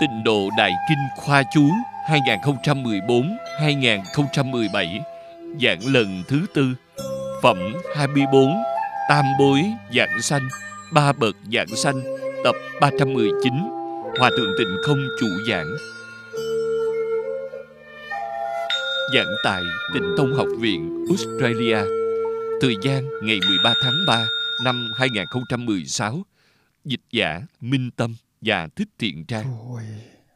Tịnh độ Đại Kinh Khoa Chú 2014-2017 Giảng lần thứ tư. Phẩm 24 Tam bối giảng sanh, Ba bậc giảng sanh, Tập 319 Hòa Thượng Tịnh Không chủ giảng. Giảng tại Tịnh Tông Học viện Australia. Thời gian ngày 13 tháng 3 năm 2016 Dịch giả Minh Tâm và Thích Thiện Trang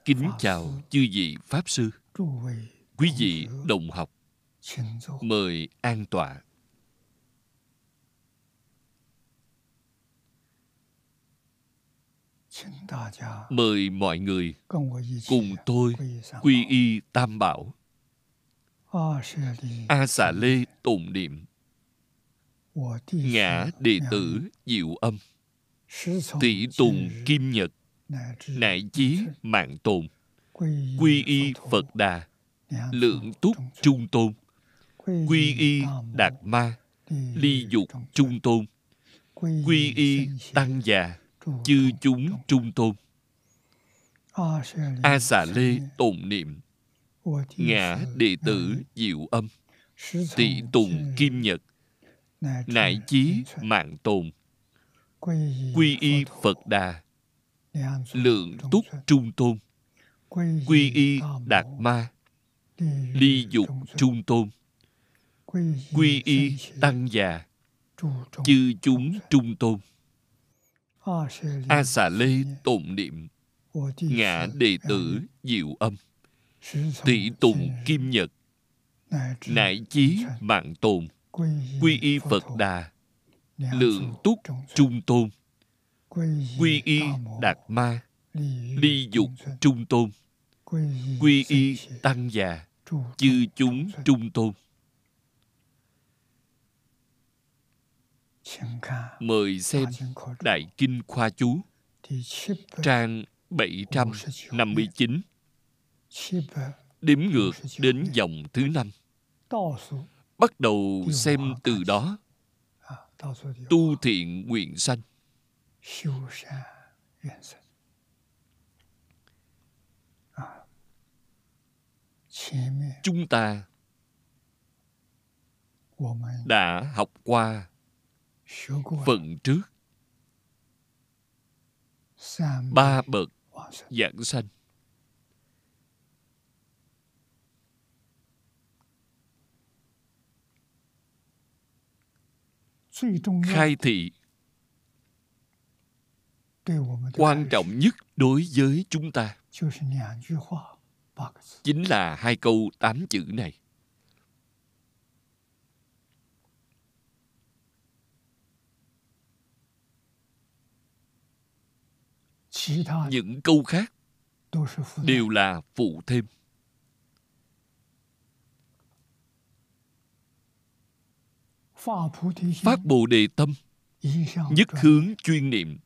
Kính chào chư vị Pháp Sư. Quý vị đồng học Mời an tọa. Mời mọi người cùng tôi quy y Tam Bảo. A xà lê tụng niệm. Ngã đệ tử diệu âm. Tỷ tùng kim nhật Nại chí mạng tồn. Quy y Phật Đà. Lượng túc trung tôn. Quy y Đạt Ma. Ly dục trung tôn. Quy y Tăng già. Chư chúng trung tôn. A xà lê tụng niệm. Ngã đệ tử diệu âm. Tị tùng kim nhật. Nại chí mạng tồn. Quy y Phật Đà Lượng túc trung tôn. Quy y Đạt Ma. Ly dục trung tôn. Quy y Tăng già. Chư chúng trung tôn. A xà lê tụng niệm. Ngã đệ tử diệu âm. Tỷ tùng kim nhật. Nại chí mạng tồn. Quy y Phật Đà. Lượng túc trung tôn Quy y Đạt Ma, Ly dục trung tôn. Quy y Tăng già, Chư chúng trung tôn. Mời xem Đại Kinh Khoa Chú, Trang 759 Đếm ngược đến dòng thứ năm. Bắt đầu xem từ đó. Tu thiện nguyện sanh. Chúng ta đã học qua phần trước ba bậc giảng sanh. khai thị quan trọng nhất đối với chúng ta. chính là hai câu tám chữ này. những câu khác đều là phụ thêm. Phát bồ đề tâm nhất hướng chuyên niệm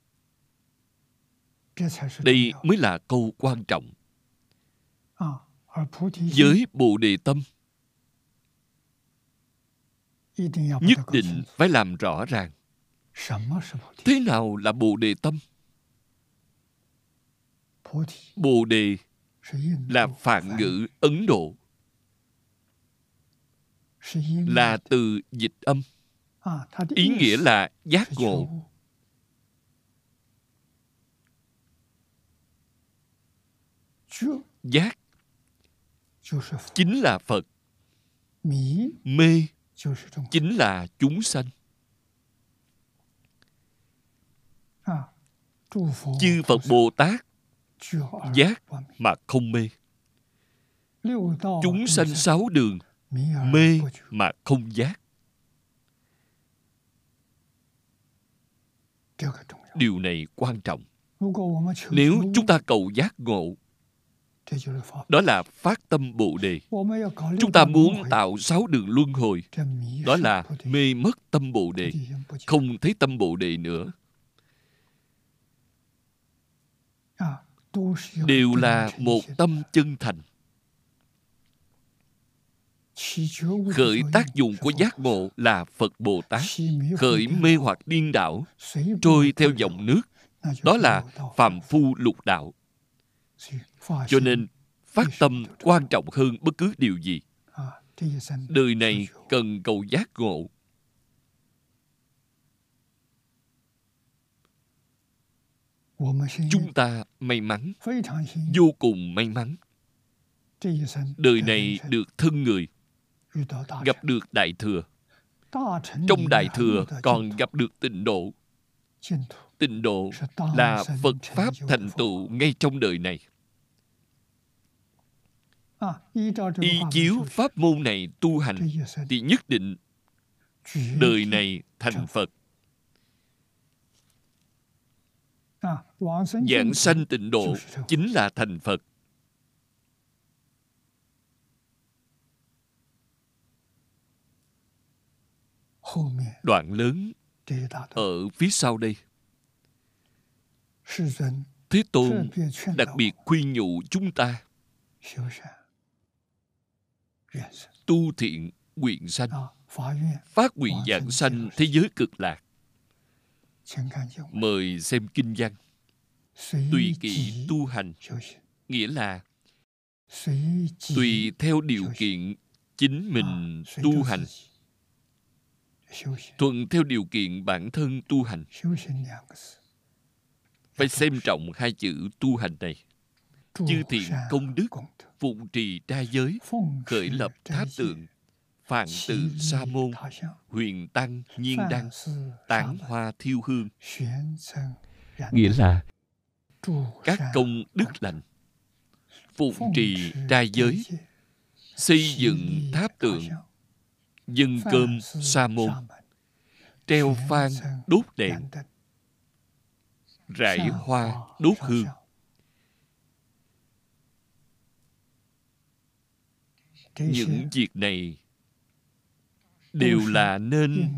đây mới là câu quan trọng. Với bồ đề tâm nhất định phải làm rõ ràng. Thế nào là bồ đề tâm? Bồ đề là phạn ngữ ấn độ. Là từ dịch âm. Ý nghĩa là giác ngộ giác. Chính là phật. Mê. Chính là chúng sanh. Chư phật bồ tát giác mà không mê. Chúng sanh sáu đường. Mê mà không giác. Điều này quan trọng. Nếu chúng ta cầu giác ngộ đó là phát tâm bồ đề. Chúng ta muốn tạo sáu đường luân hồi. Đó là mê mất tâm bồ đề. Không thấy tâm bồ đề nữa. Đều là một tâm chân thành. Khởi tác dụng của giác ngộ là phật bồ tát. Khởi mê hoặc điên đảo trôi theo dòng nước. Đó là phàm phu lục đạo cho nên phát tâm quan trọng hơn bất cứ điều gì. Đời này cần cầu giác ngộ. Chúng ta may mắn, vô cùng may mắn. Đời này được thân người, gặp được đại thừa. Trong đại thừa còn gặp được tịnh độ tịnh độ là phật pháp thành tựu ngay trong đời này. Y chiếu pháp môn này tu hành thì nhất định đời này thành phật. Giảng sanh tịnh độ chính là thành phật. Đoạn lớn ở phía sau đây thế tôn đặc biệt khuyên nhủ chúng ta. tu thiện nguyện sanh phát nguyện giảng sanh thế giới cực lạc. Mời xem kinh văn. Tùy kỵ tu hành nghĩa là tùy theo điều kiện chính mình tu hành. thuận theo điều kiện bản thân tu hành phải xem trọng hai chữ tu hành này. Chư thiện công đức phụng trì trai giới khởi lập tháp tượng phạn tự sa môn huyền tăng nhiên đăng tán hoa thiêu hương. Nghĩa là các công đức lành phụng trì trai giới xây dựng tháp tượng dân cơm sa môn treo phan đốt đèn rải hoa đốt hương. những việc này đều là nên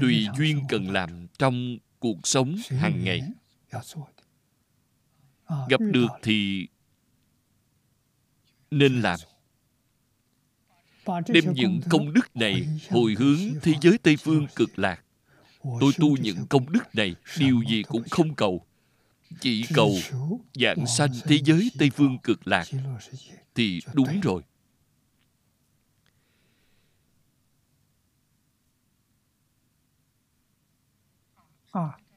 tùy duyên cần làm trong cuộc sống hàng ngày. gặp được thì nên làm. đem những công đức này hồi hướng thế giới tây phương cực lạc tôi tu những công đức này điều gì cũng không cầu. Chỉ cầu giảng sanh thế giới tây phương cực lạc. Thì đúng rồi.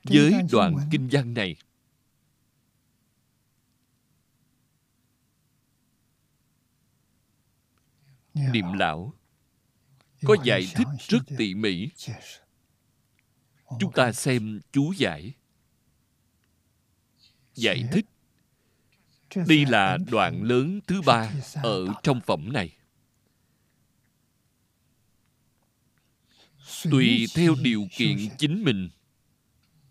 Với đoạn kinh văn này niệm lão có giải thích rất tỉ mỉ chúng ta xem chú giải. Giải thích. Đây là đoạn lớn thứ ba ở trong phẩm này. Tùy theo điều kiện chính mình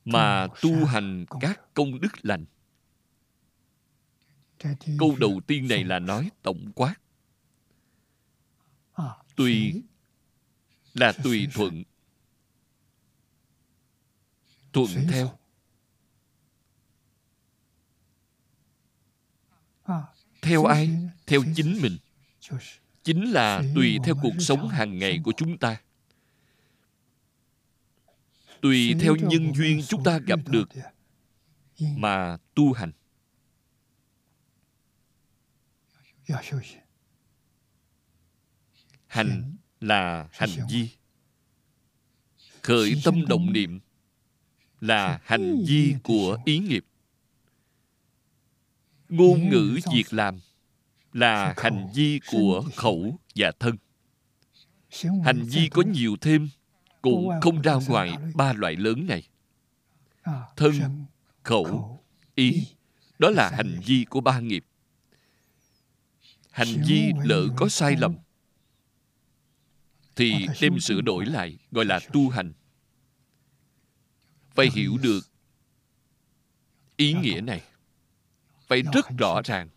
mà tu hành các công đức lành. Câu đầu tiên này là nói tổng quát. Tùy là tùy thuận thuận theo. Theo ai? theo chính mình. Chính là tùy theo cuộc sống hàng ngày của chúng ta. Tùy theo nhân duyên chúng ta gặp được mà tu hành. Hành là hành vi. khởi tâm động niệm là hành vi của ý nghiệp. Ngôn ngữ việc làm là hành vi của khẩu và thân. Hành vi có nhiều thêm cũng không ra ngoài ba loại lớn này. Thân khẩu ý. đó là hành vi của ba nghiệp. Hành vi lỡ có sai lầm thì đem sửa đổi lại gọi là tu hành phải hiểu được ý nghĩa này. Phải rất rõ ràng.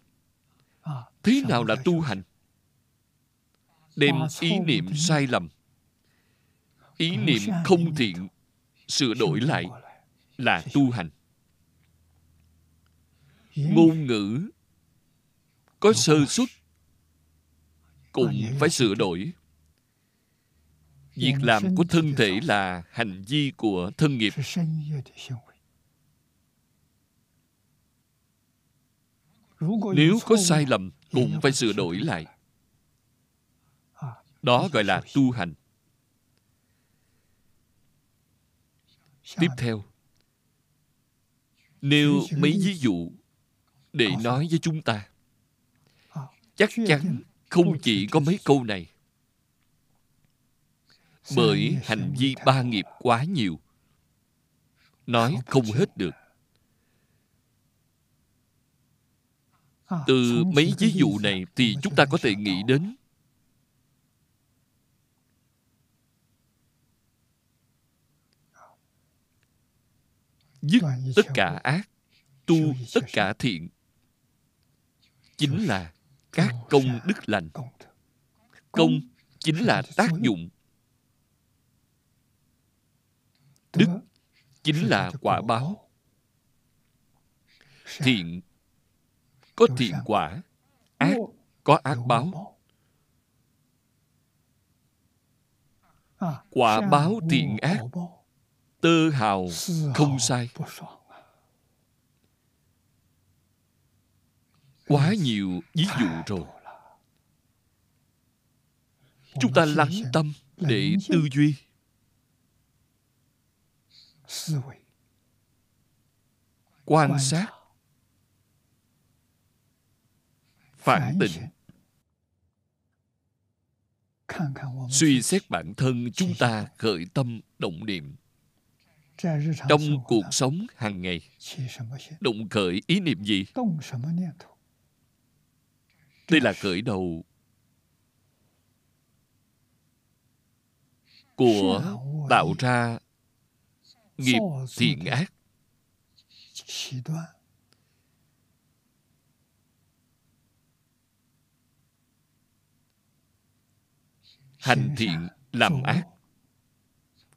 Thế nào là tu hành? Đem ý niệm sai lầm. Ý niệm không thiện sửa đổi lại là tu hành. Ngôn ngữ có sơ xuất cũng phải sửa đổi việc làm của thân thể là hành vi của thân nghiệp. nếu có sai lầm cũng phải sửa đổi lại. Đó gọi là tu hành. Tiếp theo nêu mấy ví dụ để nói với chúng ta. Chắc chắn không chỉ có mấy câu này bởi hành vi ba nghiệp quá nhiều. Nói không hết được. Từ mấy ví dụ này thì chúng ta có thể nghĩ đến. Dứt tất cả ác tu tất cả thiện. Chính là các công đức lành. công chính là tác dụng đức chính là quả báo. thiện có thiện quả ác có ác báo. quả báo thiện ác tơ hào không sai. quá nhiều ví dụ rồi. chúng ta lắng tâm để tư duy quan sát phản tỉnh suy xét bản thân chúng ta khởi tâm động niệm。trong cuộc sống hàng ngày động khởi ý niệm gì？đây là khởi đầu của tạo ra nghiệp thiện ác. Hành thiện làm ác.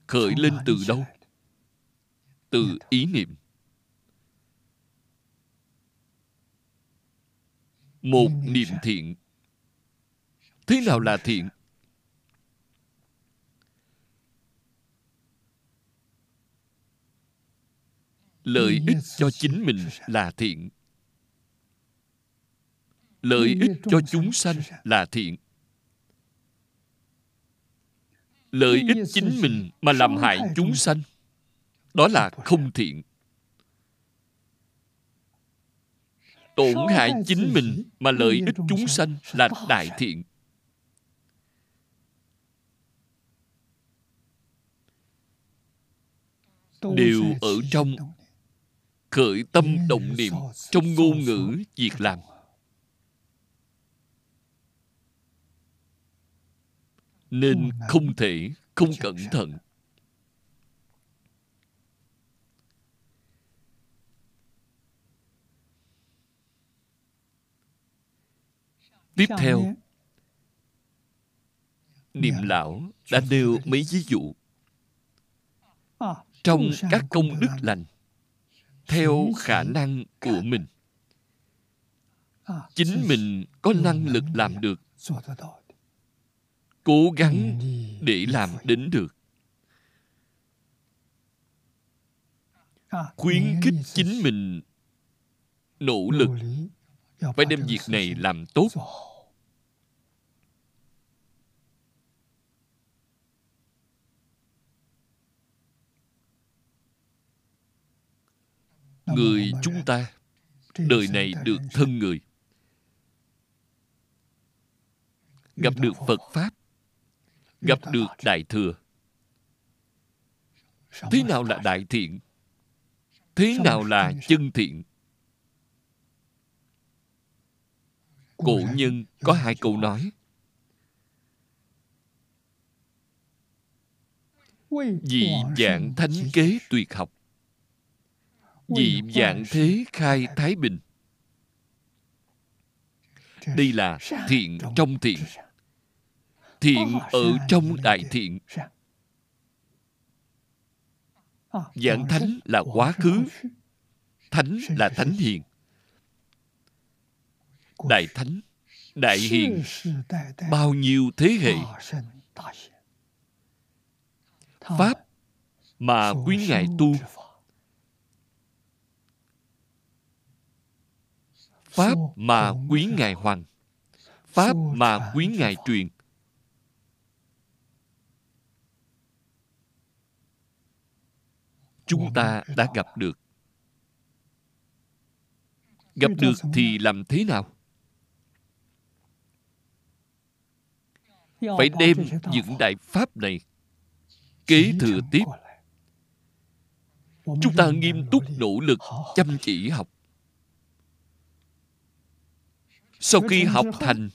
Khởi lên từ đâu? từ ý niệm. Một niệm thiện. Thế nào là thiện lợi ích cho chính mình là thiện. Lợi ích cho chúng sanh là thiện. Lợi ích chính mình mà làm hại chúng sanh đó là không thiện. Tổn hại chính mình mà lợi ích chúng sanh là đại thiện. Đều ở trong khởi tâm động niệm trong ngôn ngữ việc làm nên không thể không cẩn thận. Tiếp theo niệm lão đã nêu mấy ví dụ. Trong các công đức lành theo khả năng của mình. Chính mình có năng lực làm được. cố gắng để làm đến được. Khuyến khích chính mình nỗ lực phải đem việc này làm tốt người chúng ta đời này được thân người. Gặp được phật pháp. Gặp được đại thừa. Thế nào là đại thiện? Thế nào là chân thiện? Cổ nhân có hai câu nói. Dị dạng thánh kế tuyệt học dị dạng thế khai thái bình. Đây là thiện trong thiện. thiện ở trong đại thiện. Dạng thánh là quá khứ. thánh là thánh hiền. Đại thánh đại hiền. bao nhiêu thế hệ. Pháp mà quý ngài tu pháp mà quý ngài hoàng pháp mà quý ngài truyền. Chúng ta đã gặp được. Gặp được thì làm thế nào? Phải đem những đại pháp này kế thừa tiếp. chúng ta nghiêm túc nỗ lực chăm chỉ học sau khi học thành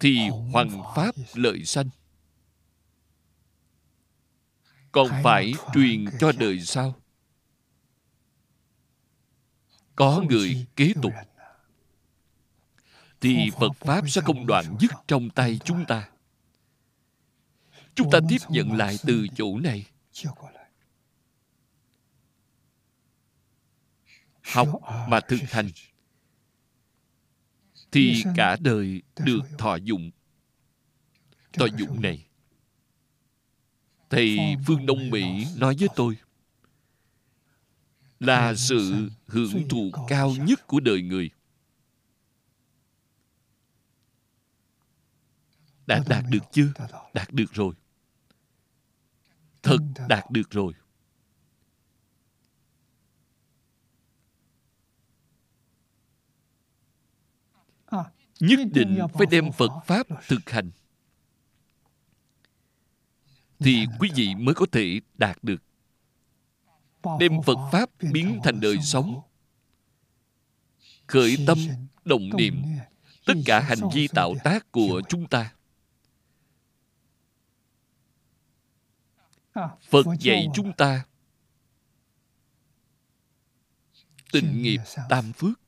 thì hoàng pháp lợi sanh còn phải truyền cho đời sau. Có người kế tục. thì phật pháp sẽ không đoạn dứt trong tay chúng ta. Chúng ta tiếp nhận lại từ chỗ này. Học mà thực hành thì cả đời được thọ dụng. Thọ dụng này. Thầy phương đông mỹ nói với tôi là sự hưởng thụ cao nhất của đời người. Đã đạt được chưa? Đạt được rồi. Thật đạt được rồi nhất định phải đem phật pháp thực hành. Thì quý vị mới có thể đạt được. đem phật pháp biến thành đời sống. Khởi tâm động niệm. tất cả hành vi tạo tác của chúng ta. Phật dạy chúng ta. Tình nghiệp tam phước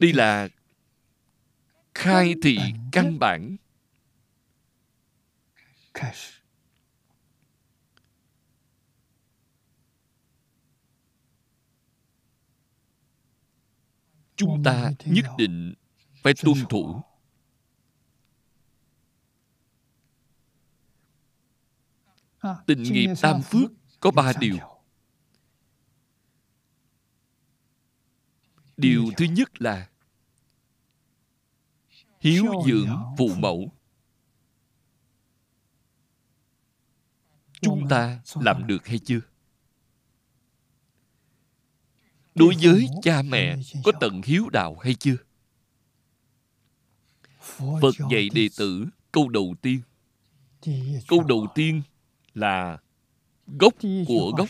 đây là khai thị căn bản. Chúng ta nhất định phải tuân thủ. tình nghiệp tam phước có ba điều. điều thứ nhất là hiếu dưỡng phụ mẫu. Chúng ta làm được hay chưa? Đối với cha mẹ có tận hiếu đạo hay chưa? Phật dạy đệ tử câu đầu tiên. Câu đầu tiên là gốc của gốc.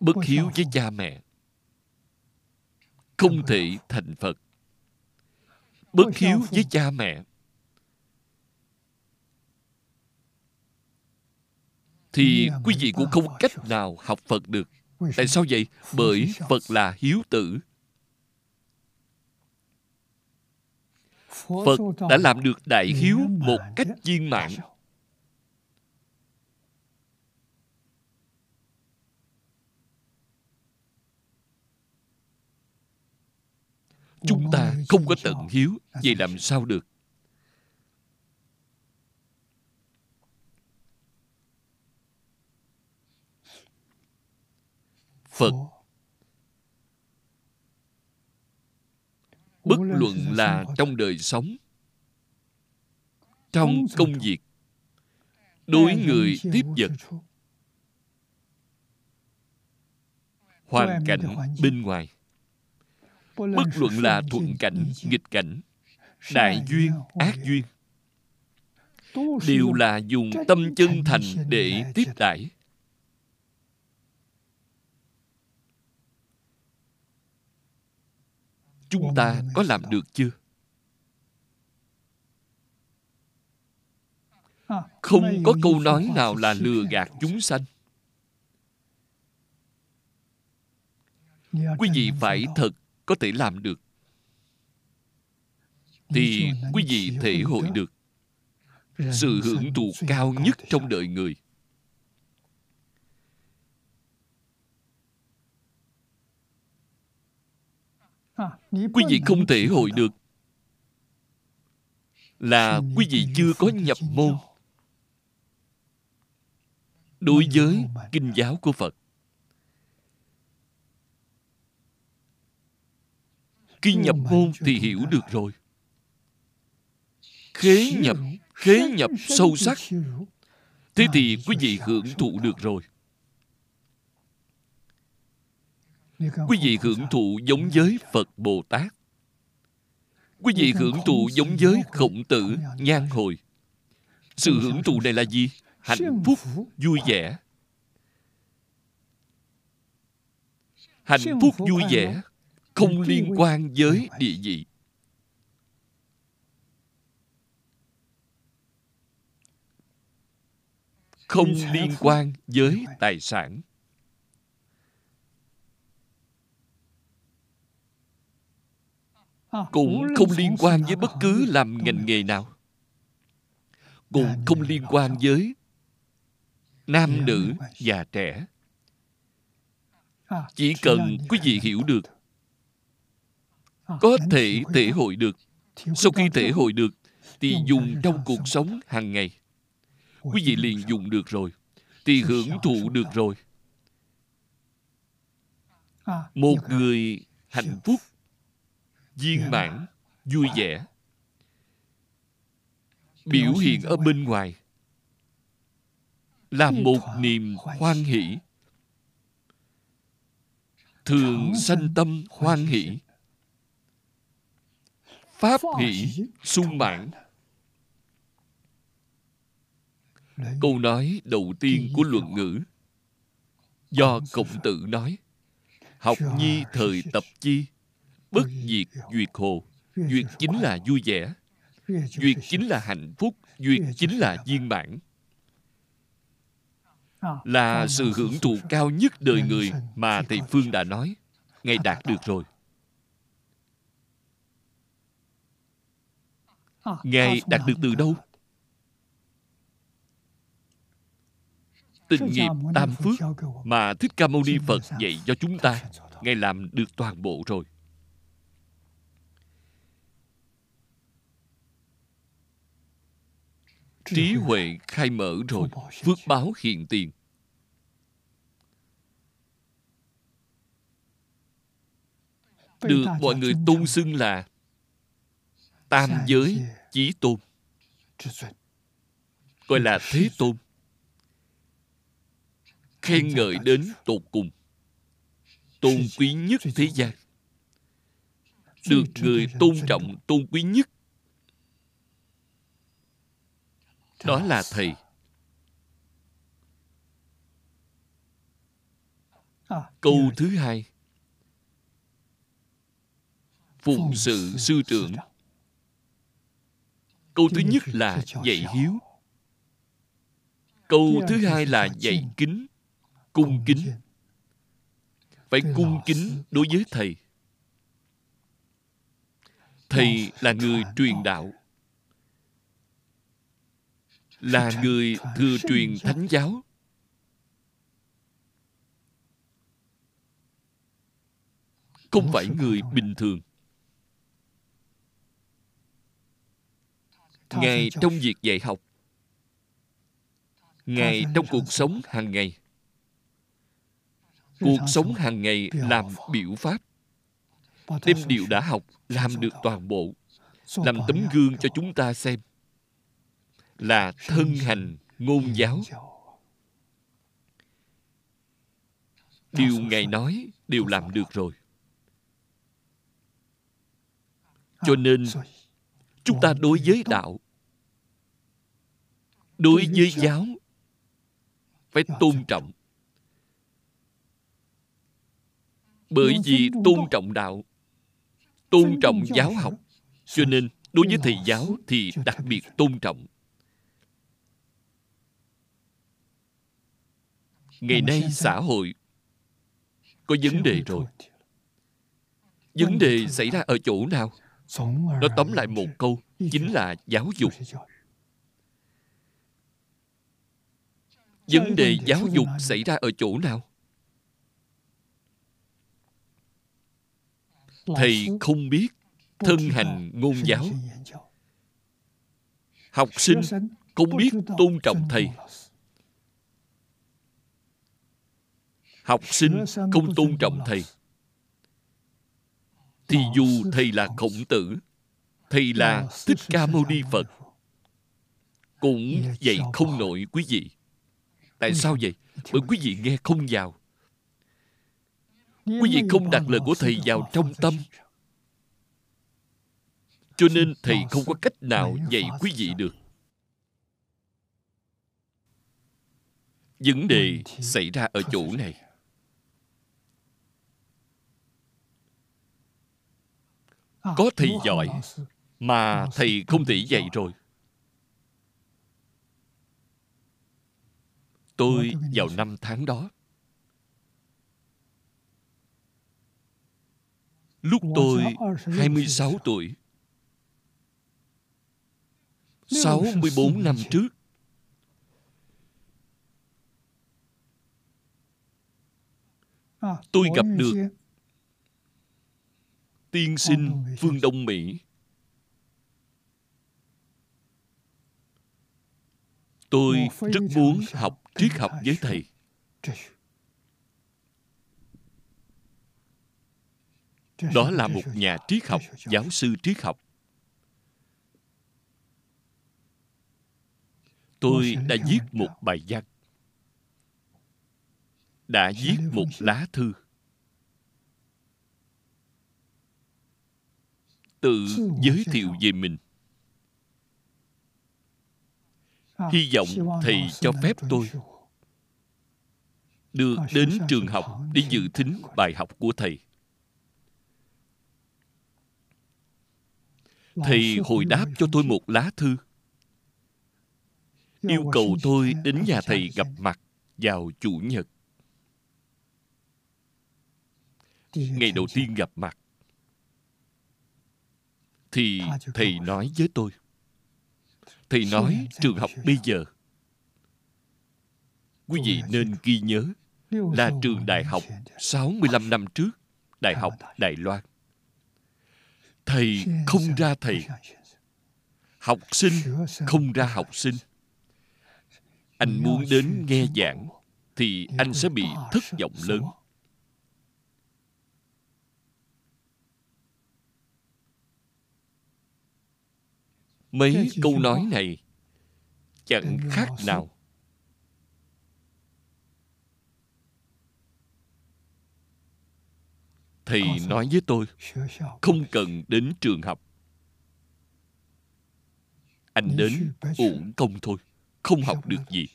bất hiếu với cha mẹ không thể thành phật. Bất hiếu với cha mẹ. Thì quý vị cũng không cách nào học phật được. Tại sao vậy? Bởi phật là hiếu tử. Phật đã làm được đại hiếu một cách viên mãn chúng ta không có tận hiếu vậy làm sao được. Phật. Bất luận là trong đời sống, trong công việc, đối người tiếp vật, hoàn cảnh bên ngoài bất luận là thuận cảnh, nghịch cảnh, đại duyên, ác duyên, đều là dùng tâm chân thành để tiếp đãi. Chúng ta có làm được chưa? Không có câu nói nào là lừa gạt chúng sanh. Quý vị phải thật có thể làm được. Thì quý vị thể hội được sự hưởng thụ cao nhất trong đời người. Quý vị không thể hội được là quý vị chưa có nhập môn. đối với kinh giáo của phật khi nhập môn thì hiểu được rồi. Khế nhập khế nhập sâu sắc. thế thì quý vị hưởng thụ được rồi. Quý vị hưởng thụ giống với phật bồ tát. Quý vị hưởng thụ giống với khổng tử nhan hồi. Sự hưởng thụ này là gì? Hạnh phúc vui vẻ. Hạnh phúc vui vẻ không liên quan với địa vị. Không liên quan với tài sản. Cũng không liên quan với bất cứ làm ngành nghề nào. Cũng không liên quan với nam nữ già trẻ. Chỉ cần quý vị hiểu được có thể thể hội được. Sau khi thể hội được thì dùng trong cuộc sống. hàng ngày. Quý vị liền dùng được rồi. Thì hưởng thụ được rồi. Một người hạnh phúc viên mãn vui vẻ. Biểu hiện ở bên ngoài là một niềm hoan hỷ. Thường sanh tâm hoan hỷ pháp hỷ sung mãn câu nói đầu tiên của luận ngữ do khổng tử nói. Học nhi thời tập chi bất diệt duyệt hồ. Duyệt chính là vui vẻ. Duyệt chính là hạnh phúc. Duyệt chính là viên mãn. Là sự hưởng thụ cao nhất đời người mà thầy phương đã nói. Ngài đạt được rồi ngài đạt được từ đâu? Tình nghiệp tam phước mà thích ca mâu ni phật dạy cho chúng ta ngài làm được toàn bộ rồi. Trí huệ khai mở rồi phước báo hiện tiền. Được mọi người tôn xưng là tam giới chí tôn gọi là thế tôn. Khen ngợi đến tột cùng tôn quý nhất thế gian được người tôn trọng tôn quý nhất. Đó là thầy. Câu thứ hai. Phụng sự sư trưởng câu thứ nhất là dạy hiếu. Câu thứ hai là dạy kính cung kính. phải cung kính đối với thầy. thầy là người truyền đạo. Là người thừa truyền thánh giáo. Không phải người bình thường ngài trong việc dạy học. Ngài trong cuộc sống hàng ngày. Cuộc sống hàng ngày làm biểu pháp. Đem điều đã học làm được toàn bộ. Làm tấm gương cho chúng ta xem. Là thân hành ngôn giáo. Điều ngài nói đều làm được rồi. Cho nên chúng ta đối với đạo. Đối với giáo, phải tôn trọng. Bởi vì tôn trọng đạo, tôn trọng giáo học. Cho nên, đối với thầy giáo thì đặc biệt tôn trọng. Ngày nay xã hội có vấn đề rồi. Vấn đề xảy ra ở chỗ nào? Nó tóm lại một câu chính là giáo dục. vấn đề giáo dục xảy ra ở chỗ nào? Thầy không biết thân hành ngôn giáo. học sinh không biết tôn trọng thầy. học sinh không tôn trọng thầy thì dù thầy là khổng tử thầy là thích ca mâu ni phật. Cũng dạy không nổi quý vị. Tại sao vậy? bởi quý vị nghe không vào. Quý vị không đặt lời của thầy vào trong tâm. cho nên thầy không có cách nào dạy quý vị được. Vấn đề xảy ra ở chỗ này có thầy giỏi mà thầy không thể dạy rồi. Tôi vào năm tháng đó. Lúc tôi 26 tuổi. 64 năm trước. Tôi gặp được tiên sinh phương đông mỹ. Tôi rất muốn học triết học với thầy. Đó là một nhà triết học giáo sư triết học. Tôi đã viết một bài văn. Đã viết một lá thư tự giới thiệu về mình. Hy vọng thầy cho phép tôi được đến trường học để dự thính bài học của thầy. Thầy hồi đáp cho tôi một lá thư. Yêu cầu tôi đến nhà thầy gặp mặt. Vào chủ nhật. Ngày đầu tiên gặp mặt thì thầy nói với tôi. Thầy nói trường học bây giờ. quý vị nên ghi nhớ là trường đại học 65 năm trước đại học Đài Loan. Thầy không ra thầy. học sinh không ra học sinh. Anh muốn đến nghe giảng thì anh sẽ bị thất vọng lớn mấy câu nói này chẳng khác nào. Thầy nói với tôi không cần đến trường học. Anh đến uổng công thôi không học được gì.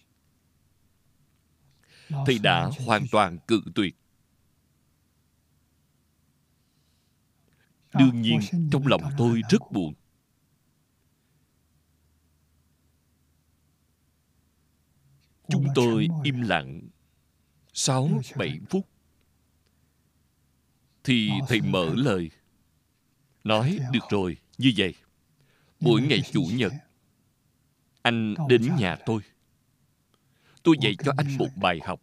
thầy đã hoàn toàn cự tuyệt. Đương nhiên trong lòng tôi rất buồn chúng tôi im lặng. Sáu bảy phút. Thì thầy mở lời. Nói được rồi như vậy. Mỗi ngày chủ nhật anh đến nhà tôi. Tôi dạy cho anh một bài học.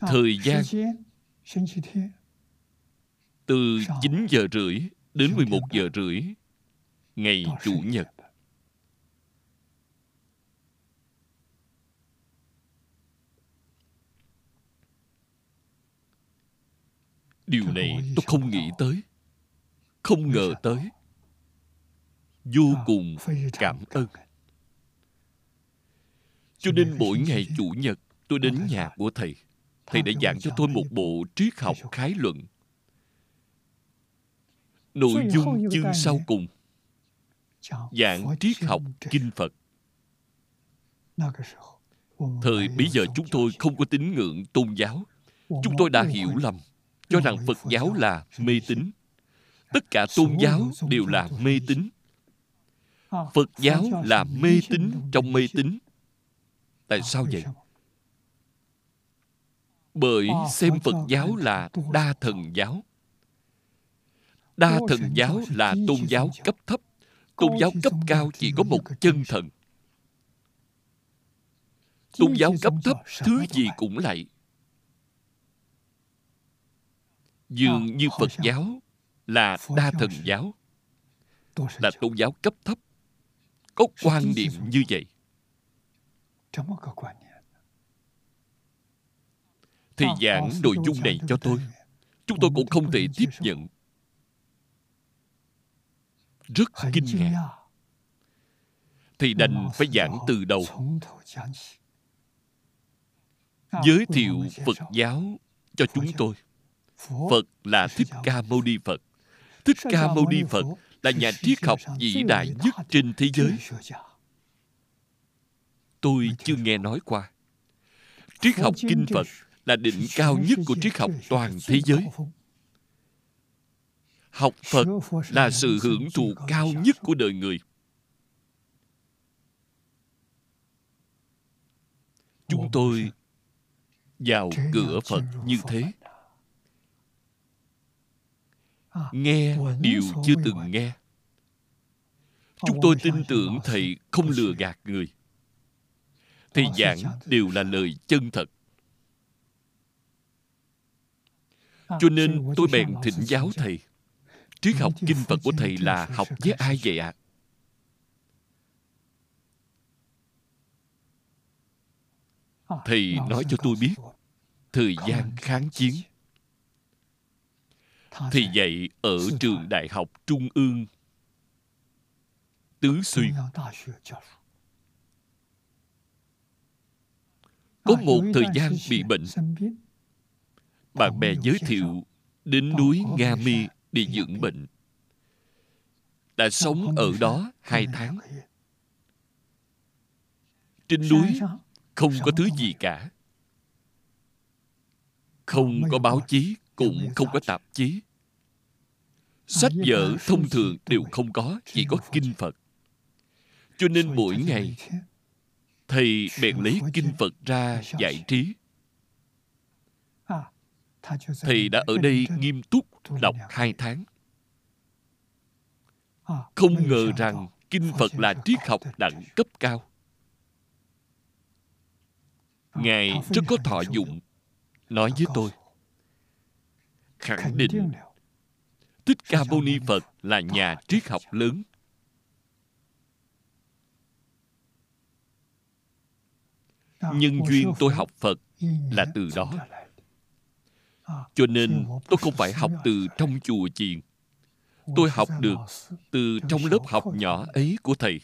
Thời gian từ 9 giờ rưỡi đến 11 giờ rưỡi ngày chủ nhật điều này tôi không nghĩ tới. Không ngờ tới. Vô cùng cảm ơn. cho nên mỗi ngày chủ nhật tôi đến nhà của thầy. Thầy đã giảng cho tôi một bộ triết học khái luận. Nội dung chương sau cùng. Giảng triết học kinh phật. Thời bấy giờ chúng tôi không có tín ngưỡng tôn giáo. Chúng tôi đã hiểu lầm cho rằng phật giáo là mê tín. tất cả tôn giáo đều là mê tín. Phật giáo là mê tín trong mê tín. Tại sao vậy? bởi xem phật giáo là đa thần giáo. Đa thần giáo là tôn giáo cấp thấp. Tôn giáo cấp cao chỉ có một chân thần. Tôn giáo cấp thấp thứ gì cũng lạy dường như phật giáo là đa thần giáo là tôn giáo cấp thấp. Có quan niệm như vậy. Thì giảng nội dung này cho tôi. Chúng tôi cũng không thể tiếp nhận. Rất kinh ngạc. thì đành phải giảng từ đầu. giới thiệu phật giáo cho chúng tôi phật là thích ca mâu ni phật. Thích ca mâu ni phật là nhà triết học vĩ đại nhất trên thế giới. Tôi chưa nghe nói qua. Triết học kinh phật là đỉnh cao nhất của triết học toàn thế giới. Học phật là sự hưởng thụ cao nhất của đời người. Chúng tôi vào cửa phật như thế nghe điều chưa từng nghe. Chúng tôi tin tưởng thầy không lừa gạt người. Thầy giảng đều là lời chân thật. Cho nên tôi bèn thỉnh giáo thầy. Triết học kinh phật của thầy là học với ai vậy ạ? À? thầy nói cho tôi biết thời gian kháng chiến thì dạy ở trường đại học trung ương tứ xuyên. Có một thời gian bị bệnh. Bạn bè giới thiệu đến núi nga mi để dưỡng bệnh. đã sống ở đó hai tháng. trên núi không có thứ gì cả. Không có báo chí cũng không có tạp chí sách vở thông thường đều không có chỉ có kinh phật. Cho nên mỗi ngày thầy bèn lấy kinh phật ra giải trí. Thầy đã ở đây nghiêm túc đọc hai tháng. Không ngờ rằng kinh phật là triết học đẳng cấp cao. Ngài rất có thọ dụng. nói với tôi khẳng định thích ca mâu ni phật là nhà triết học lớn. Nhân duyên tôi học phật là từ đó. cho nên tôi không phải học từ trong chùa chiền. Tôi học được từ trong lớp học nhỏ ấy của thầy.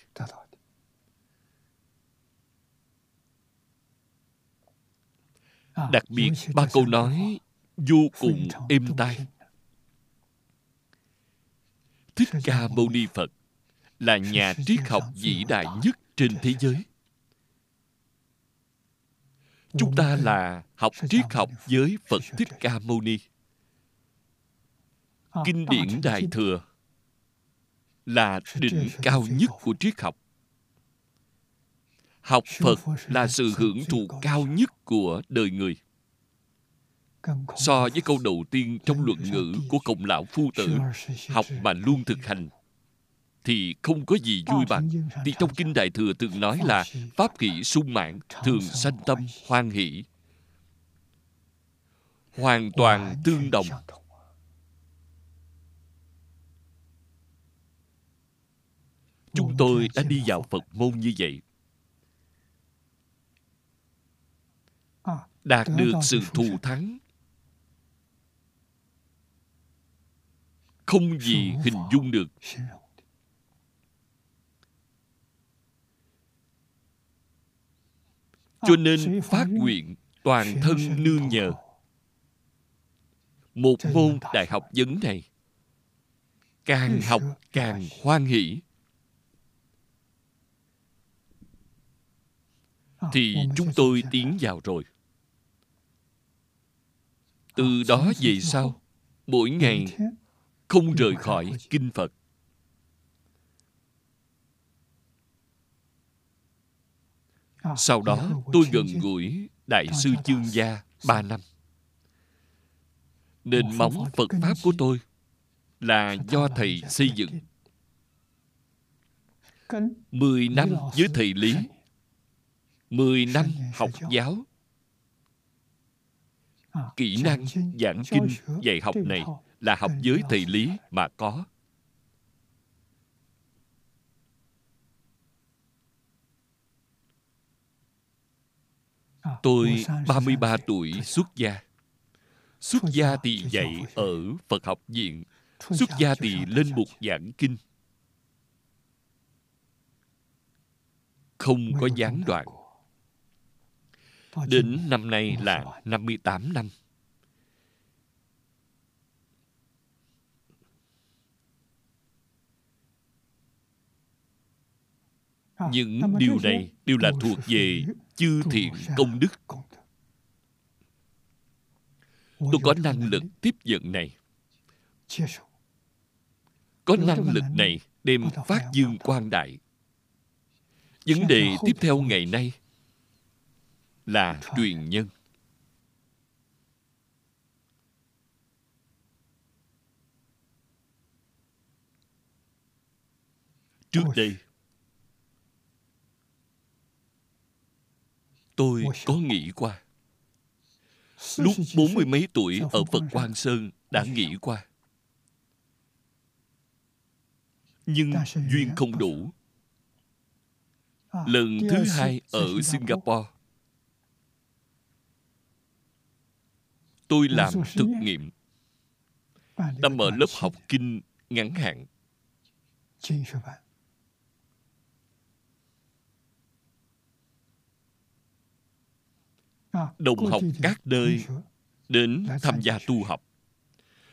Đặc biệt ba câu nói vô cùng êm tai thích ca mâu ni phật là nhà triết học vĩ đại nhất trên thế giới. Chúng ta là học triết học với phật thích ca mâu ni. Kinh điển đại thừa là đỉnh cao nhất của triết học. Học phật là sự hưởng thụ cao nhất của đời người so với câu đầu tiên trong luận ngữ của cộng lão phu tử học mà luôn thực hành thì không có gì vui bằng. Thì trong kinh đại thừa thường nói là pháp hỷ sung mãn thường sanh tâm hoan hỷ hoàn toàn tương đồng. chúng tôi đã đi vào phật môn như vậy. Đạt được sự thù thắng không gì hình dung được. Cho nên phát nguyện toàn thân nương nhờ. Một môn đại học vấn này càng học càng hoan hỷ. Thì chúng tôi tiến vào rồi. Từ đó về sau mỗi ngày không rời khỏi kinh phật. Sau đó tôi gần gũi đại sư chương gia ba năm. Nền móng phật pháp của tôi là do thầy xây dựng. mười năm với thầy lý. mười năm học giáo. Kỹ năng giảng kinh dạy học này là học dưới thầy lý mà có. Tôi 33 tuổi xuất gia. Xuất gia thì dạy ở Phật học viện Xuất gia thì lên mục giảng kinh. Không có gián đoạn. Đến năm nay là 58 năm. Những điều này đều là thuộc về chư thiện công đức. Tôi có năng lực tiếp nhận này. Có năng lực này đem phát dương quan đại. Vấn đề tiếp theo ngày nay là truyền nhân. Trước đây, tôi có nghĩ qua. Lúc bốn mươi mấy tuổi ở Phật Quang Sơn đã nghĩ qua. Nhưng duyên không đủ. Lần thứ hai ở Singapore, tôi làm thực nghiệm. Ta mở lớp học kinh ngắn hạn. Đồng học các nơi đến tham gia tu học.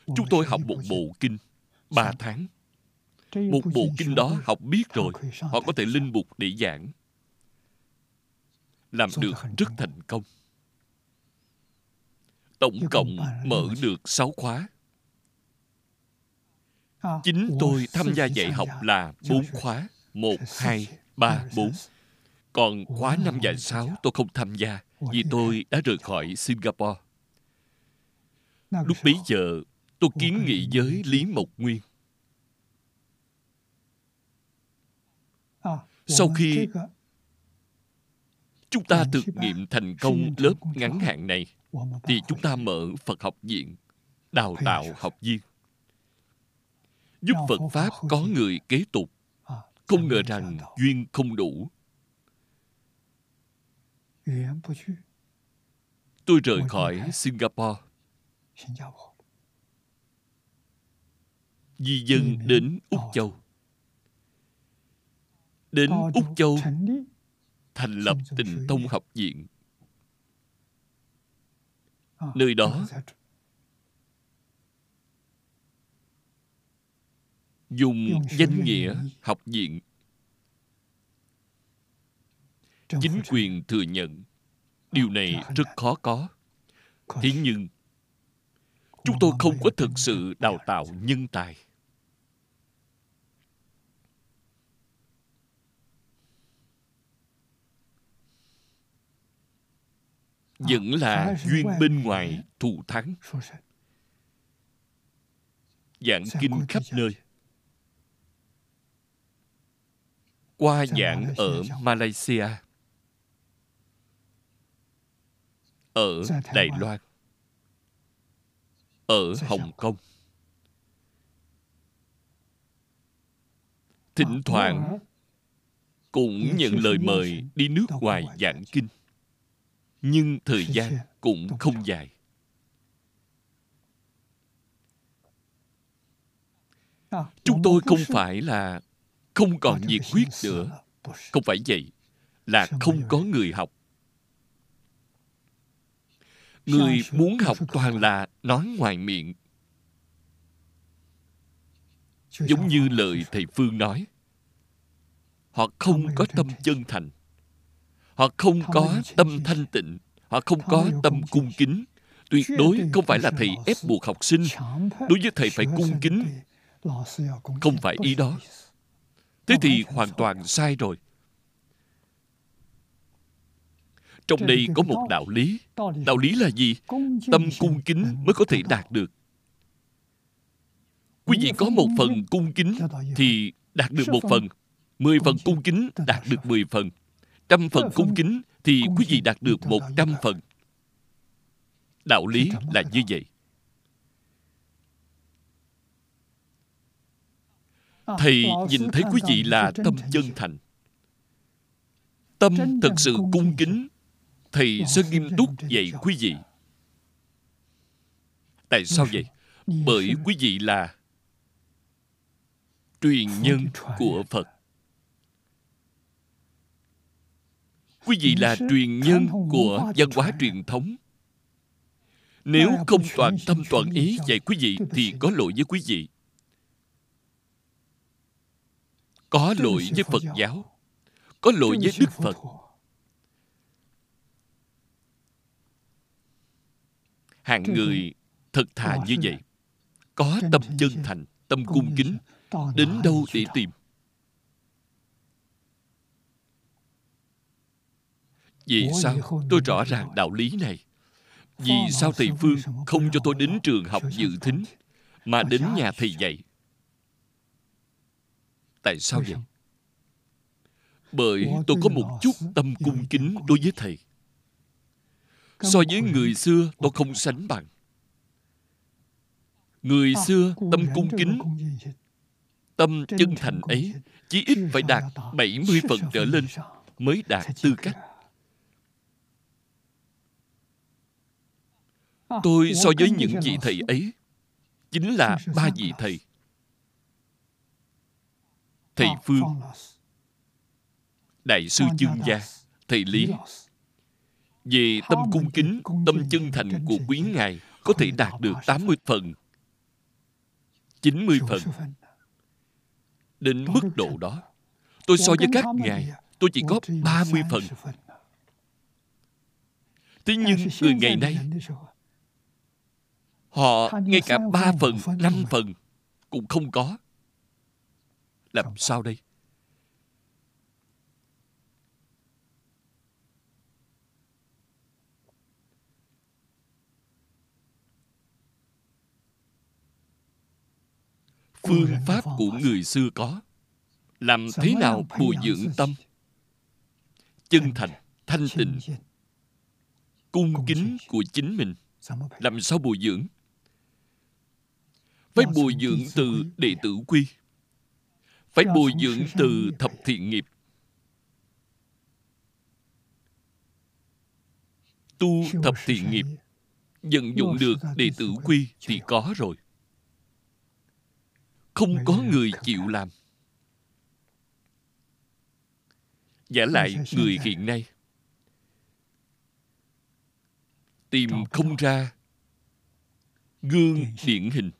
Chúng tôi học một bộ kinh ba tháng. Một bộ kinh đó học biết rồi, họ có thể linh mục để giảng. Làm được rất thành công. Tổng cộng mở được sáu khóa. Chính tôi tham gia dạy học là bốn khóa. Một, hai, ba, bốn. Còn khóa năm và sáu tôi không tham gia vì tôi đã rời khỏi Singapore. Lúc bấy giờ, tôi kiến nghị với Lý Mộc Nguyên. Sau khi chúng ta thực nghiệm thành công lớp ngắn hạn này, thì chúng ta mở Phật học viện, đào tạo học viên. Giúp Phật Pháp có người kế tục. Không ngờ rằng duyên không đủ Tôi rời khỏi Singapore. Di dân đến Úc Châu. Đến Úc Châu thành lập tình tông học viện. Nơi đó dùng danh nghĩa học viện chính quyền thừa nhận. Điều này rất khó có. Thế nhưng chúng tôi không có thực sự đào tạo nhân tài. Vẫn là duyên bên ngoài thù thắng. giảng kinh khắp nơi. qua giảng ở malaysia ở Đài Loan, ở Hồng Kông. Thỉnh thoảng cũng nhận lời mời đi nước ngoài giảng kinh. Nhưng thời gian cũng không dài. Chúng tôi không phải là không còn nhiệt huyết nữa. Không phải vậy. Là không có người học người muốn học toàn là nói ngoài miệng. Giống như lời thầy phương nói họ không có tâm chân thành. Họ không có tâm thanh tịnh. Họ không có tâm cung kính. Tuyệt đối không phải là thầy ép buộc học sinh. đối với thầy phải cung kính. không phải ý đó. thế thì hoàn toàn sai rồi Trong đây có một đạo lý. Đạo lý là gì? Tâm cung kính mới có thể đạt được. Quý vị có một phần cung kính thì đạt được một phần. Mười phần cung kính đạt được mười phần. Trăm phần cung kính thì quý vị đạt được một trăm phần. Đạo lý là như vậy. Thầy nhìn thấy quý vị là tâm chân thành. Tâm thật sự cung kính thầy sẽ nghiêm túc dạy quý vị. tại sao vậy? bởi quý vị là truyền nhân của phật. Quý vị là truyền nhân của văn hóa truyền thống. Nếu không toàn tâm toàn ý dạy quý vị thì có lỗi với quý vị. Có lỗi với phật giáo. có lỗi với đức phật hạng người thật thà như vậy. Có tâm chân thành tâm cung kính. đến đâu để tìm. Vì sao? tôi rõ ràng đạo lý này. Vì sao thầy phương không cho tôi đến trường học dự thính mà đến nhà thầy dạy? tại sao vậy? bởi tôi có một chút tâm cung kính đối với thầy so với người xưa tôi không sánh bằng. Người xưa tâm cung kính. tâm chân thành ấy chỉ ít phải đạt 70 phần trở lên mới đạt tư cách. Tôi so với những vị thầy ấy chính là ba vị thầy. Thầy phương đại sư chương gia thầy lý về tâm cung kính tâm chân thành của quý ngài có thể đạt được 80 phần 90 phần. Đến mức độ đó tôi so với các ngài tôi chỉ có 30 phần. Thế nhưng người ngày nay họ ngay cả ba phần năm phần cũng không có. Làm sao đây phương pháp của người xưa có. Làm thế nào bồi dưỡng tâm? chân thành thanh tịnh cung kính của chính mình. Làm sao bồi dưỡng? Phải bồi dưỡng từ đệ tử quy. Phải bồi dưỡng từ thập thiện nghiệp. Tu thập thiện nghiệp vận dụng được đệ tử quy thì có rồi không có người chịu làm. Giả lại người hiện nay. Tìm không ra gương điển hình.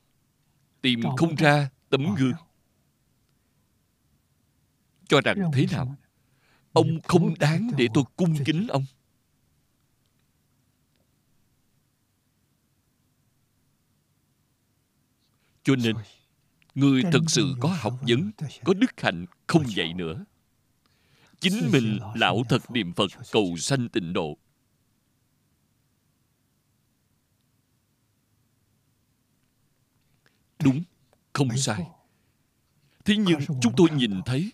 Tìm không ra tấm gương. cho rằng thế nào? ông không đáng để tôi cung kính ông. Cho nên người thật sự có học vấn có đức hạnh không dạy nữa. Chính mình lão thật niệm phật cầu sanh tịnh độ. Đúng không sai. thế nhưng chúng tôi nhìn thấy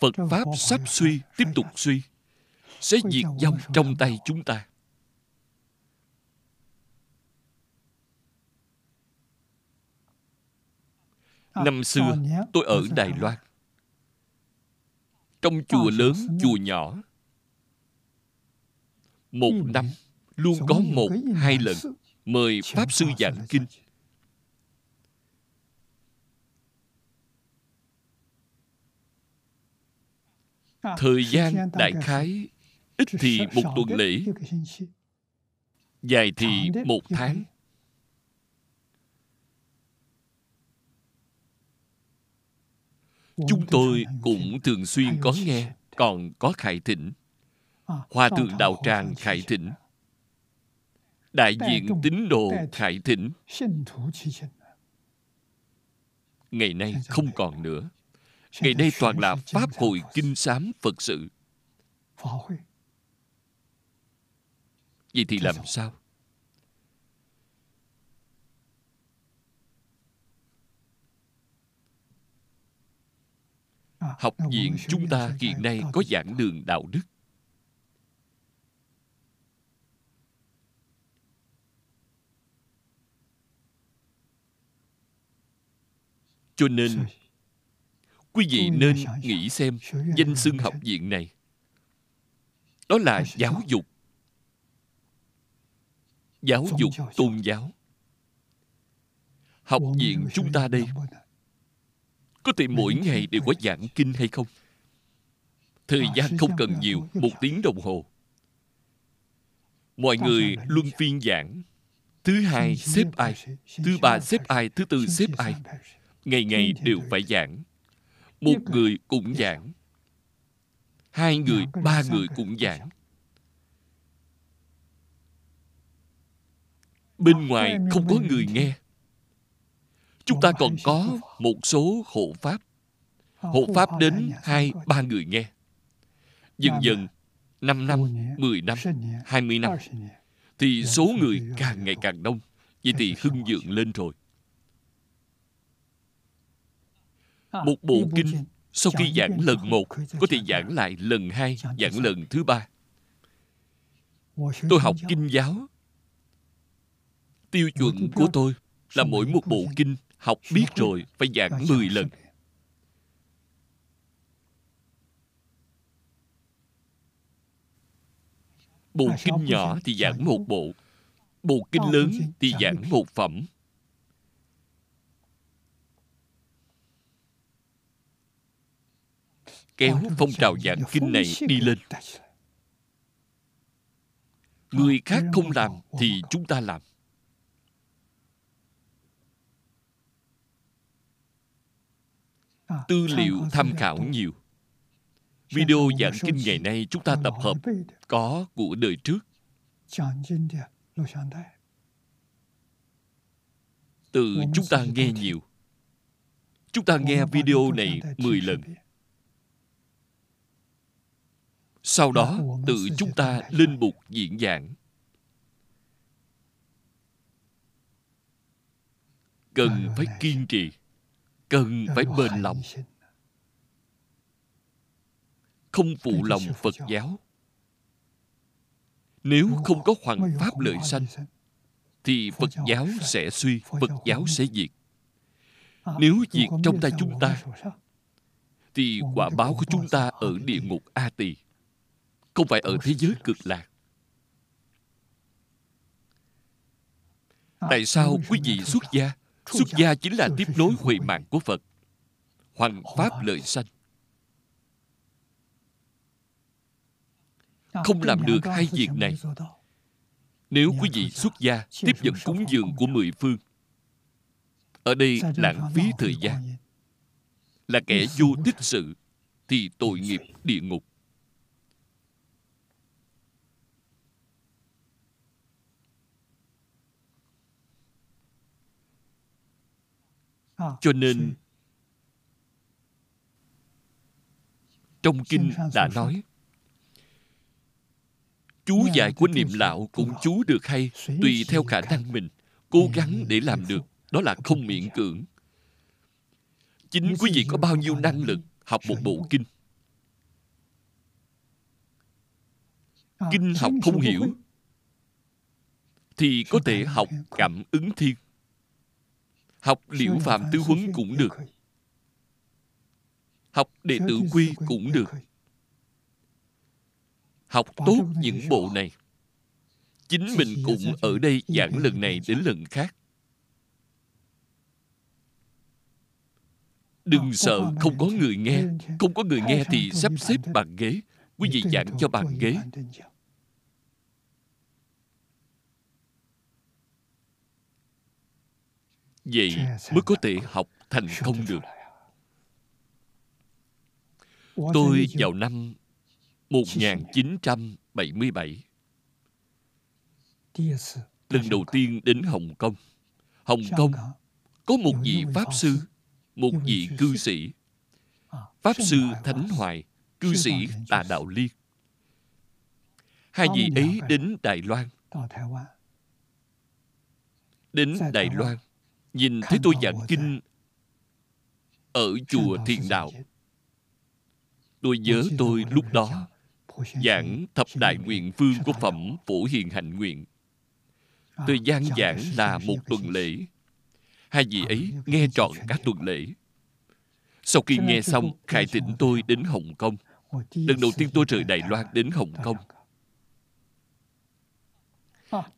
phật pháp sắp suy tiếp tục suy sẽ diệt vong trong tay chúng ta năm xưa tôi ở đài loan. Trong chùa lớn chùa nhỏ. Một năm luôn có một hai lần mời pháp sư giảng kinh. thời gian đại khái ít thì một tuần lễ. dài thì một tháng chúng tôi cũng thường xuyên có nghe còn có khải thỉnh hòa thượng đạo tràng khải thỉnh đại diện tín đồ khải thỉnh ngày nay không còn nữa. Ngày nay toàn là pháp hội kinh sám phật sự. Vậy thì làm sao học viện chúng ta hiện nay có giảng đường đạo đức. Cho nên quý vị nên nghĩ xem danh xưng học viện này. Đó là giáo dục. Giáo dục tôn giáo. Học viện chúng ta đây có thể mỗi ngày đều có giảng kinh hay không? Thời gian không cần nhiều một tiếng đồng hồ. Mọi người luân phiên giảng. Thứ hai xếp ai? thứ ba xếp ai? Thứ tư xếp ai? ngày ngày đều phải giảng. một người cũng giảng. hai người ba người cũng giảng. bên ngoài không có người nghe chúng ta còn có một số hộ pháp. Hộ pháp đến hai ba người nghe. Dần dần năm năm mười năm hai mươi năm thì số người càng ngày càng đông. Vậy thì hưng vượng lên rồi. Một bộ kinh sau khi giảng lần một có thể giảng lại lần hai giảng lần thứ ba. Tôi học kinh giáo. Tiêu chuẩn của tôi là mỗi một bộ kinh học biết rồi phải giảng 10 lần. bộ kinh nhỏ thì giảng một bộ. Bộ kinh lớn thì giảng một phẩm. Kéo phong trào giảng kinh này đi lên. người khác không làm thì chúng ta làm tư liệu tham khảo nhiều. Video giảng kinh ngày nay chúng ta tập hợp có của đời trước. Từ chúng ta nghe nhiều. Chúng ta nghe video này 10 lần. sau đó tự chúng ta lên bục diễn giảng. Cần phải kiên trì cần phải bền lòng. Không phụ lòng phật giáo. Nếu không có hoàng pháp lợi sanh thì phật giáo sẽ suy phật giáo sẽ diệt. Nếu diệt trong tay chúng ta thì quả báo của chúng ta ở địa ngục a tỳ không phải ở thế giới cực lạc. Tại sao quý vị xuất gia xuất gia chính là tiếp nối huệ mạng của phật. Hoàng pháp lợi sanh. Không làm được hai việc này. nếu quý vị xuất gia tiếp nhận cúng dường của mười phương. Ở đây lãng phí thời gian. là kẻ vô tích sự thì tội nghiệp địa ngục cho nên trong kinh đã nói chú giải của niệm lão cũng chú được hay tùy theo khả năng mình cố gắng để làm được đó là không miễn cưỡng. Chính quý vị có bao nhiêu năng lực học một bộ kinh? Kinh học không hiểu thì có thể học cảm ứng thiên học liễu phạm tứ huấn cũng được. học đệ tử quy cũng được. học tốt những bộ này. Chính mình cũng ở đây giảng lần này đến lần khác. Đừng sợ không có người nghe. Không có người nghe thì sắp xếp bàn ghế. Quý vị giảng cho bàn ghế vậy mới có thể học thành công được. tôi vào năm 1977 lần đầu tiên đến Hồng Kông. Hồng Kông có một vị Pháp Sư, một vị cư sĩ. Pháp Sư Thánh Hoài, cư sĩ Tà Đạo Liên. Hai vị ấy đến Đài Loan. Đến Đài Loan, nhìn thấy tôi giảng kinh ở chùa Thiền Đạo. Tôi nhớ tôi lúc đó giảng thập đại nguyện phương của phẩm phổ hiền hạnh nguyện. Thời gian giảng là một tuần lễ. Hai vị ấy nghe trọn cả tuần lễ. Sau khi nghe xong khai thỉnh tôi đến hồng kông. Lần đầu tiên tôi rời đài loan đến hồng kông.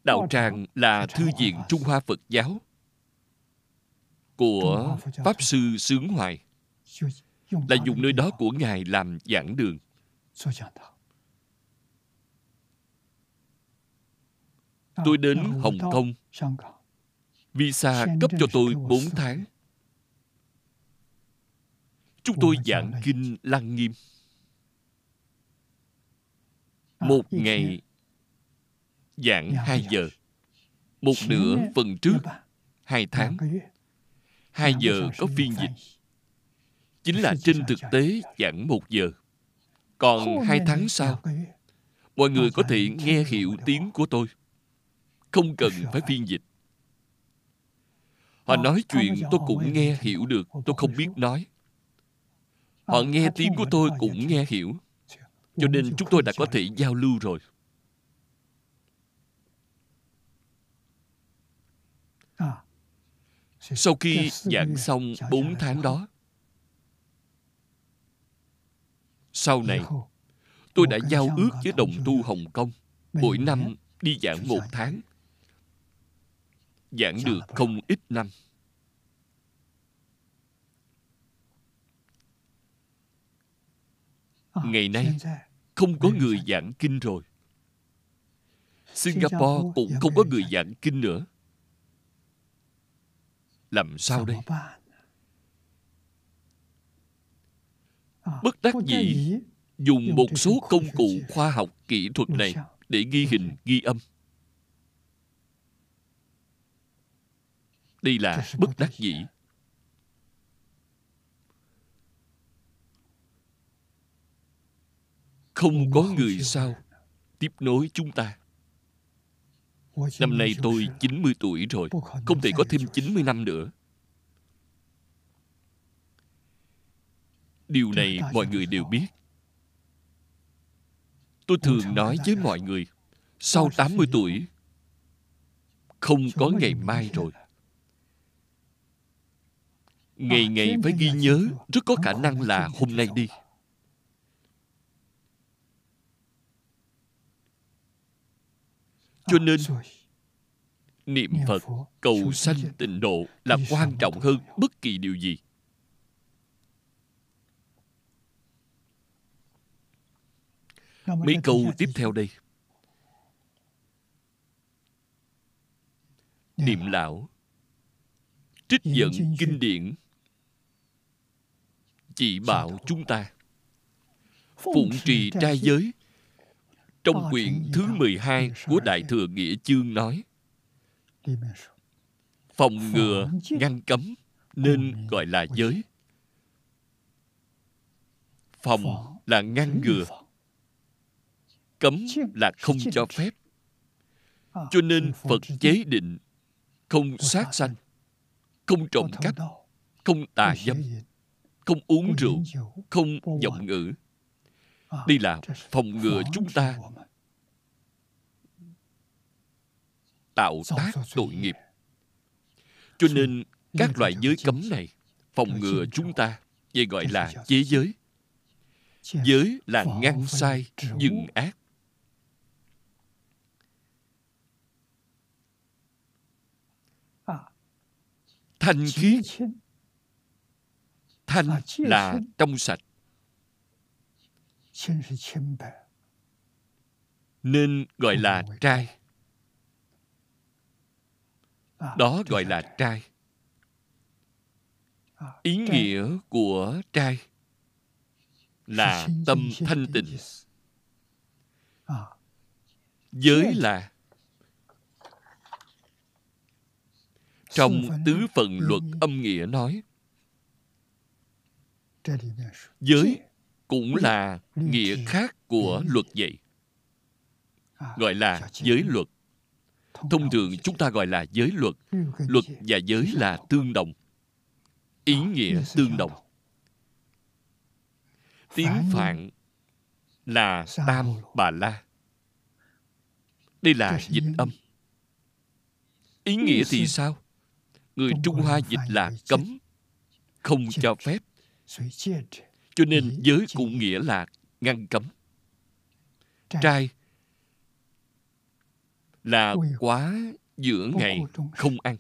đạo tràng là thư viện trung hoa phật giáo của pháp sư sướng hoài. Là dùng nơi đó của ngài làm giảng đường. Tôi đến hồng kông. Visa cấp cho tôi 4 tháng. Chúng tôi giảng kinh lăng nghiêm. Một ngày giảng 2 giờ. một nửa phần trước hai tháng 2 giờ có phiên dịch. Chính là trên thực tế chẳng một giờ. Còn hai tháng sau, mọi người có thể nghe hiểu tiếng của tôi. Không cần phải phiên dịch. Họ nói chuyện tôi cũng nghe hiểu được, tôi không biết nói. Họ nghe tiếng của tôi cũng nghe hiểu. Cho nên chúng tôi đã có thể giao lưu rồi. Sau khi giảng xong 4 tháng đó sau này tôi đã giao ước với đồng tu hồng kông mỗi năm đi giảng một tháng. Giảng được không ít năm. Ngày nay không có người giảng kinh rồi. singapore cũng không có người giảng kinh nữa làm sao đây? bất đắc dĩ dùng một số công cụ khoa học kỹ thuật này để ghi hình ghi âm. Đây là bất đắc dĩ không có người sao tiếp nối chúng ta Năm nay tôi 90 tuổi rồi Không thể có thêm 90 năm nữa. Điều này mọi người đều biết. Tôi thường nói với mọi người Sau 80 tuổi Không có ngày mai rồi. Ngày ngày phải ghi nhớ Rất có khả năng là hôm nay đi cho nên niệm phật cầu sanh tịnh độ là quan trọng hơn bất kỳ điều gì. Mấy câu tiếp theo đây. Niệm lão. Trích dẫn kinh điển. Chỉ bảo chúng ta. Phụng trì trai giới trong quyển thứ 12 của Đại Thừa Nghĩa Chương nói Phòng ngừa, ngăn cấm nên gọi là giới. Phòng là ngăn ngừa. Cấm là không cho phép. Cho nên Phật chế định không sát sanh, không trộm cắp, không tà dâm, không uống rượu, không giọng ngữ, đây là phòng ngừa chúng ta. tạo tác tội nghiệp. Cho nên các loại giới cấm này phòng ngừa chúng ta vậy gọi là chế giới. Giới là ngăn sai dừng ác. Thanh khiết thanh là trong sạch nên gọi là trai. Đó gọi là trai. ý nghĩa của trai là tâm thanh tịnh. giới là trong tứ phần luật âm nghĩa nói giới cũng là nghĩa khác của luật dạy gọi là giới luật. Thông thường chúng ta gọi là giới luật. Luật và giới là tương đồng. Ý nghĩa tương đồng. tiếng phạn là tam bà la. Đây là dịch âm. Ý nghĩa thì sao? Người trung hoa dịch là cấm không cho phép cho nên giới cũng nghĩa là ngăn cấm. Trai. Là quá giữa ngày không ăn.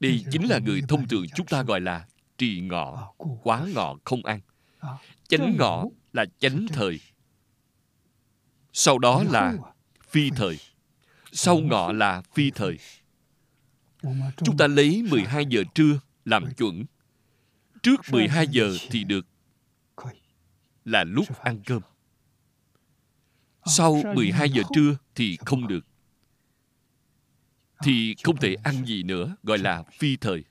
Đây chính là người thông thường chúng ta gọi là trì ngọ quá ngọ không ăn. Chánh ngọ là chánh thời. Sau đó là phi thời. Sau ngọ là phi thời. Chúng ta lấy 12 giờ trưa làm chuẩn. Trước 12 giờ thì được là lúc ăn cơm. Sau 12 giờ trưa thì không được. Thì không thể ăn gì nữa gọi là phi thời.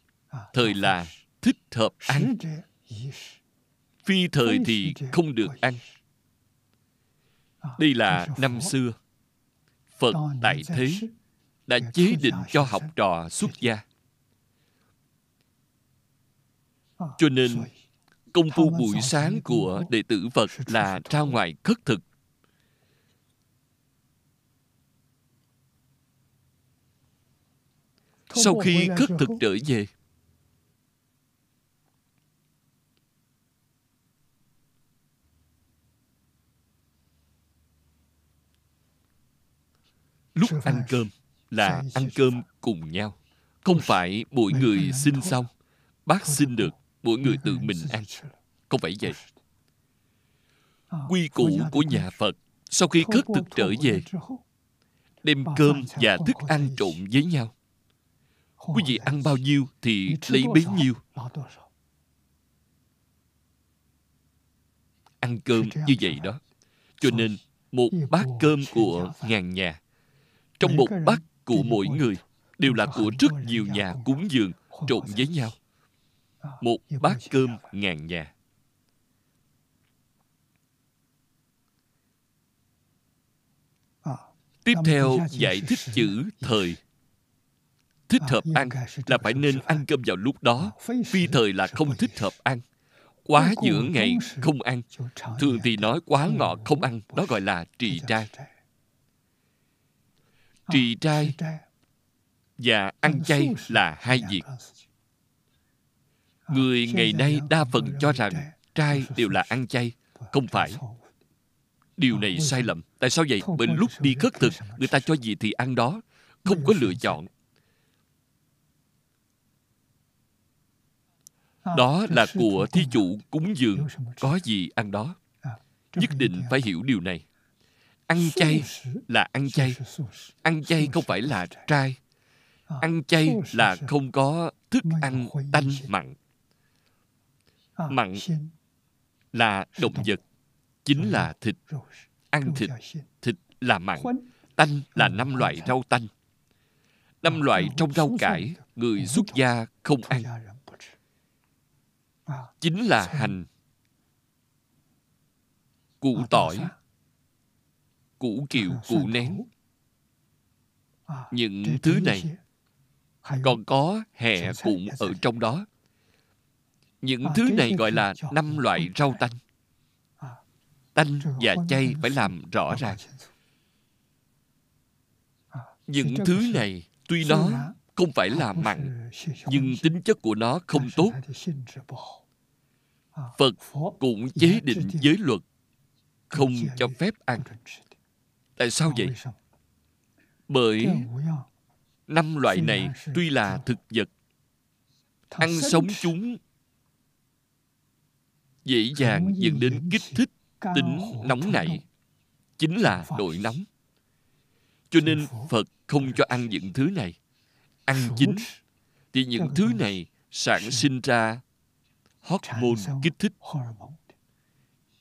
Thời là thích hợp ăn. phi thời thì không được ăn. đây là năm xưa. Phật tại thế đã chế định cho học trò xuất gia. Cho nên công phu buổi sáng của đệ tử phật là ra ngoài khất thực. Sau khi khất thực trở về lúc ăn cơm là ăn cơm cùng nhau. Không phải mỗi người xin xong bác xin được mỗi người tự mình ăn. Không phải vậy. Quy củ của nhà phật sau khi khất thực trở về đem cơm và thức ăn trộn với nhau. Quý vị ăn bao nhiêu thì lấy bấy nhiêu. ăn cơm như vậy đó. cho nên một bát cơm của ngàn nhà trong một bát của mỗi người đều là của rất nhiều nhà cúng dường trộn với nhau một bát cơm ngàn nhà. Tiếp theo giải thích chữ thời. Thích hợp ăn là phải nên ăn cơm vào lúc đó phi thời là không thích hợp ăn. Quá giữa ngày không ăn. thường thì nói quá ngọ không ăn đó gọi là trì trai. trì trai và ăn chay là hai việc người ngày nay đa phần cho rằng trai đều là ăn chay không phải. điều này sai lầm. Tại sao vậy? Bởi lúc đi khất thực người ta cho gì thì ăn đó không có lựa chọn. đó là của thí chủ cúng dường. Có gì ăn đó? Nhất định phải hiểu điều này. Ăn chay là ăn chay. ăn chay không phải là trai. Ăn chay là không có thức ăn tanh mặn mặn là động vật chính là thịt. ăn thịt thịt là mặn tanh là năm loại rau tanh. Năm loại trong rau cải người xuất gia không ăn. chính là hành. Củ tỏi củ kiệu củ nén. những thứ này còn có hẹ cụm ở trong đó những thứ này gọi là năm loại rau tanh. Tanh và chay phải làm rõ ràng. những thứ này tuy nó không phải là mặn nhưng tính chất của nó không tốt. phật cũng chế định giới luật không cho phép ăn. tại sao vậy? bởi năm loại này tuy là thực vật. Ăn sống chúng dễ dàng dẫn đến kích thích tính nóng nảy. chính là nội nóng. Cho nên phật không cho ăn những thứ này. Ăn chín thì những thứ này sản sinh ra hormone kích thích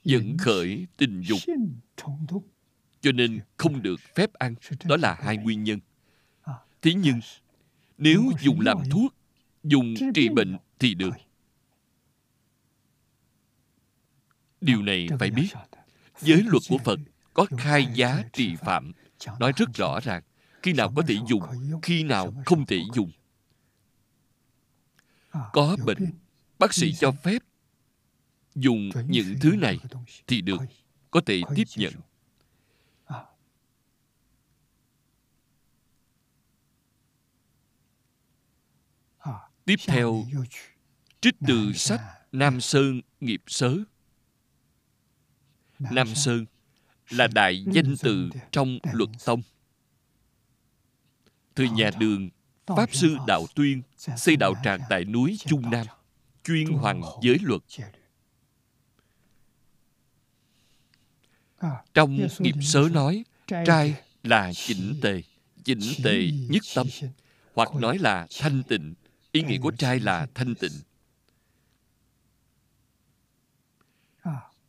dẫn khởi tình dục. cho nên không được phép ăn. đó là hai nguyên nhân. Thế nhưng nếu dùng làm thuốc dùng trị bệnh thì được điều này phải biết giới luật của phật có khai giá trị phạm. Nói rất rõ ràng khi nào có thể dùng khi nào không thể dùng. có bệnh bác sĩ cho phép dùng những thứ này thì được có thể tiếp nhận. tiếp theo trích từ sách nam sơn nghiệp sớ nam sơn là đại danh từ trong luật tông. Thời nhà đường pháp sư đạo tuyên xây đạo tràng tại núi trung nam chuyên hoàng giới luật. trong nghiệp sớ nói trai là chỉnh tề chỉnh tề nhất tâm. hoặc nói là thanh tịnh. Ý nghĩa của trai là thanh tịnh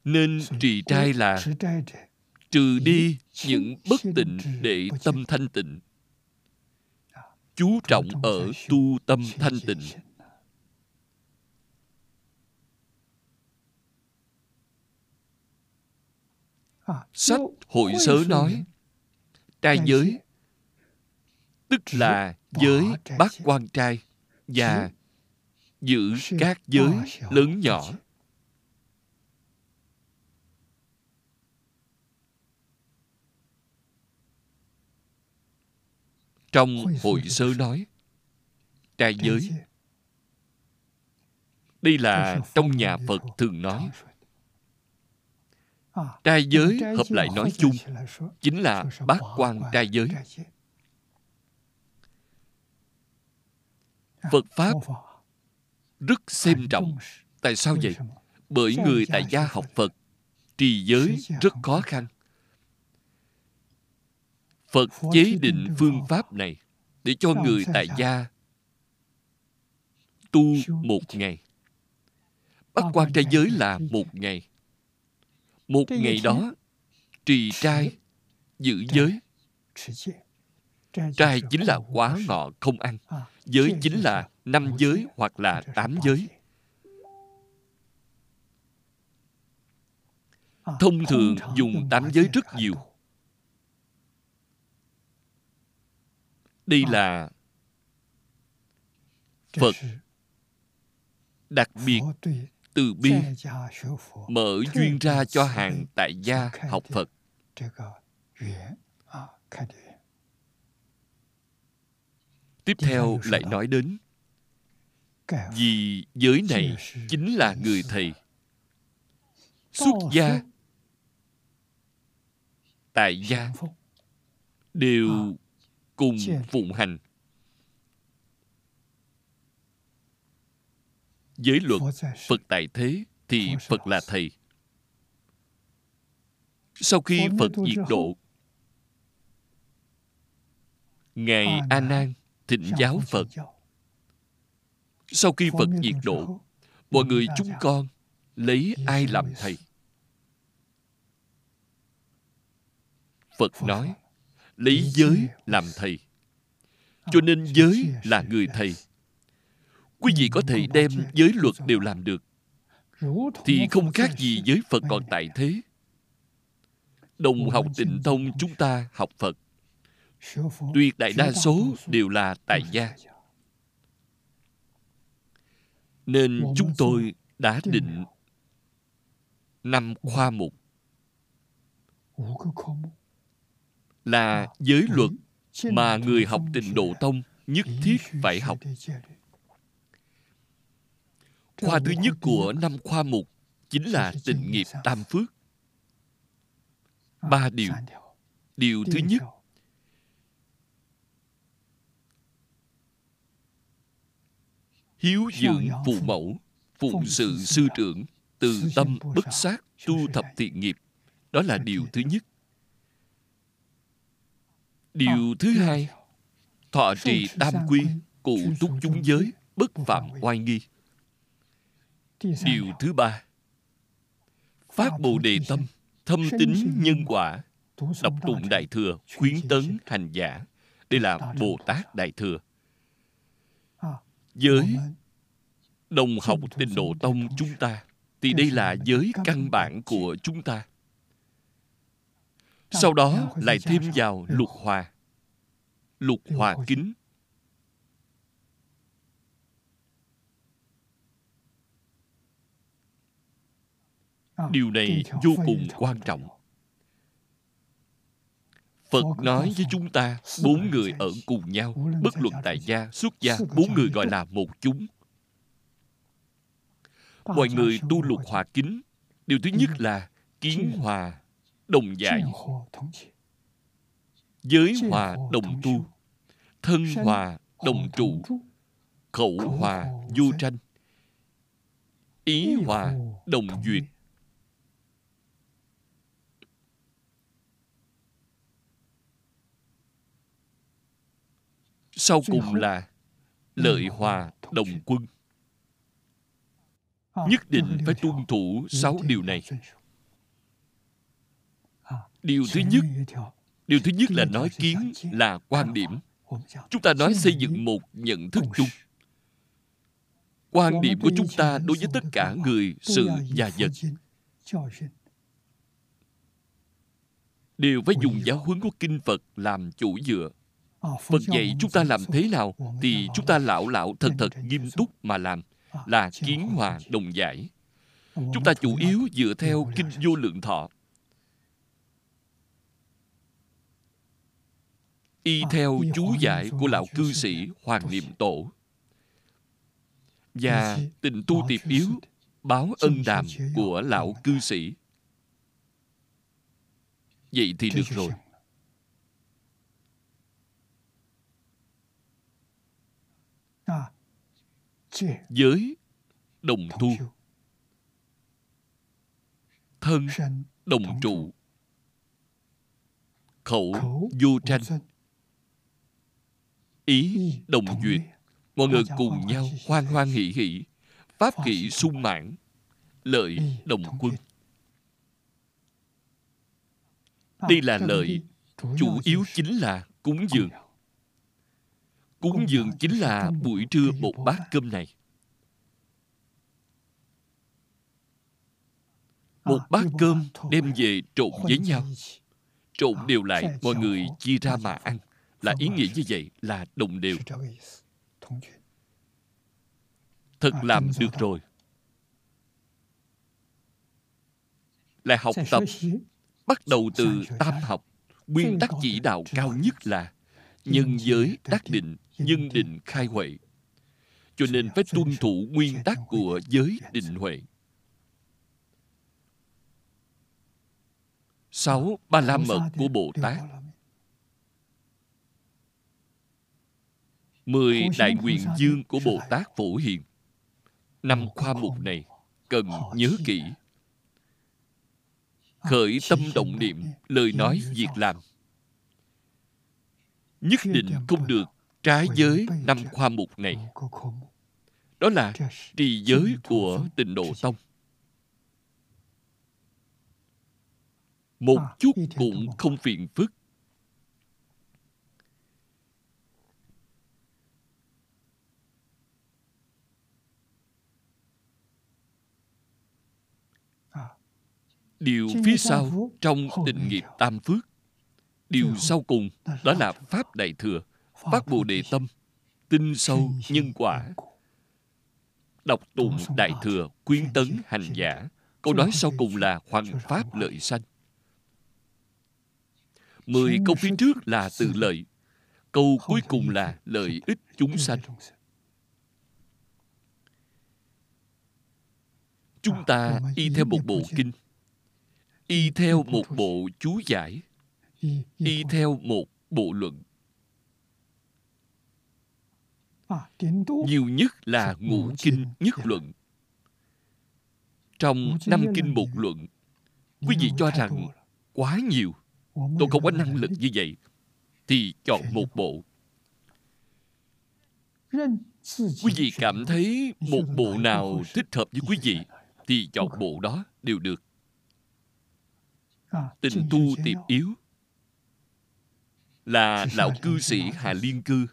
nên trì trai là trừ đi những bất tịnh để tâm thanh tịnh. Chú trọng ở tu tâm thanh tịnh. sách hội sớ nói trai giới tức là giới bát quan trai và giữ các giới lớn nhỏ trong hội sơ nói trai giới. đây là trong nhà phật thường nói. Trai giới hợp lại nói chung chính là bát quan trai giới. phật pháp rất xem trọng. tại sao vậy? bởi người tại gia học phật trì giới rất khó khăn phật chế định phương pháp này để cho người tại gia tu một ngày. Bắt quan trai giới là một ngày. Một ngày đó trì trai giữ giới. trai chính là quá ngọ không ăn. Giới chính là năm giới hoặc là tám giới. thông thường dùng tám giới rất nhiều đây là phật. đặc biệt từ bi mở duyên ra cho hàng tại gia học phật. Tiếp theo lại nói đến vì giới này chính là người thầy. Xuất gia tại gia. Đều cùng phụng hành. Giới luật phật tại thế thì phật là thầy. Sau khi phật diệt độ ngài a nan thịnh giáo phật sau khi phật diệt độ mọi người chúng con lấy ai làm thầy? Phật nói lấy giới làm thầy. Cho nên giới là người thầy. Quý vị có thể đem giới luật đều làm được. Thì không khác gì giới phật còn tại thế. Đồng học tịnh thông chúng ta học phật. Tuyệt đại đa số đều là tại gia. Nên chúng tôi đã định năm khoa mục là giới luật mà người học tịnh độ tông nhất thiết phải học. khoa thứ nhất của năm khoa mục chính là tịnh nghiệp tam phước. Ba điều. Điều. Thứ nhất. Hiếu dưỡng phụ mẫu phụng sự sư trưởng từ tâm bất sát tu thập thiện nghiệp. Đó là điều thứ nhất điều thứ hai thọ trì tam quy cụ túc chúng giới bất phạm oai nghi. Điều thứ ba phát bồ đề tâm thâm tín nhân quả. Đọc tụng đại thừa khuyến tấn hành giả. đây là bồ tát đại thừa. Giới đồng học tịnh độ tông chúng ta thì đây là giới căn bản của chúng ta sau đó lại thêm vào lục hòa. Lục hòa kính điều này vô cùng quan trọng. phật nói với chúng ta bốn người ở cùng nhau bất luận tại gia xuất gia bốn người gọi là một chúng. Mọi người tu lục hòa kính điều thứ nhất là kiến hòa đồng giải. Giới hòa đồng tu thân hòa đồng trụ khẩu hòa vô tranh. Ý hòa đồng duyệt. sau cùng là lợi hòa đồng quân. Nhất định phải tuân thủ sáu điều này điều thứ nhất điều thứ nhất là nói kiến là quan điểm. chúng ta nói xây dựng một nhận thức chung. quan điểm của chúng ta đối với tất cả người sự và vật. đều phải dùng giáo huấn của kinh phật làm chủ dựa. Phật dạy chúng ta làm thế nào thì chúng ta lão lão thật thật nghiêm túc mà làm là kiến hòa đồng giải. Chúng ta chủ yếu dựa theo kinh vô lượng thọ y theo chú giải của lão cư sĩ hoàng niệm tổ. Và tình tu tiệp yếu báo ân đàm của lão cư sĩ. Vậy thì được rồi. giới đồng tu. thân đồng trụ. khẩu vô tranh ý đồng duyệt. Mọi người cùng nhau hoan hoan hỷ hỷ pháp kỵ sung mãn lợi đồng quân. Đây là lợi chủ yếu chính là cúng dường. cúng dường chính là buổi trưa một bát cơm này. Một bát cơm đem về trộn với nhau. trộn đều lại mọi người chia ra mà ăn là ý nghĩa như vậy là đồng đều. Thật làm được rồi. Là học tập bắt đầu từ tam học. Nguyên tắc chỉ đạo cao nhất là nhân giới đắc định nhân định khai huệ. Cho nên phải tuân thủ nguyên tắc của giới định huệ. Sáu ba la mật của bồ tát mười đại nguyện dương của bồ tát phổ hiền. Năm khoa mục này cần nhớ kỹ. khởi tâm động niệm lời nói việc làm. Nhất định không được trái giới năm khoa mục này. đó là trì giới của tịnh độ tông. một chút cũng không phiền phức điều phía sau trong định nghiệp tam phước. Điều sau cùng đó là pháp đại thừa phát bồ đề tâm tin sâu nhân quả. đọc tụng đại thừa quyến tấn hành giả. Câu nói sau cùng là hoằng pháp lợi sanh. Mười câu phía trước là từ lợi. Câu cuối cùng là lợi ích chúng sanh. chúng ta y theo một bộ kinh y theo một bộ chú giải. Y theo một bộ luận. Nhiều nhất là ngũ kinh nhất luận. Trong năm kinh một luận quý vị cho rằng quá nhiều. Tôi không có năng lực như vậy. Thì chọn một bộ. Quý vị cảm thấy một bộ nào thích hợp với quý vị thì chọn bộ đó đều được tình tu tiệp yếu. Là lão cư sĩ hà liên cư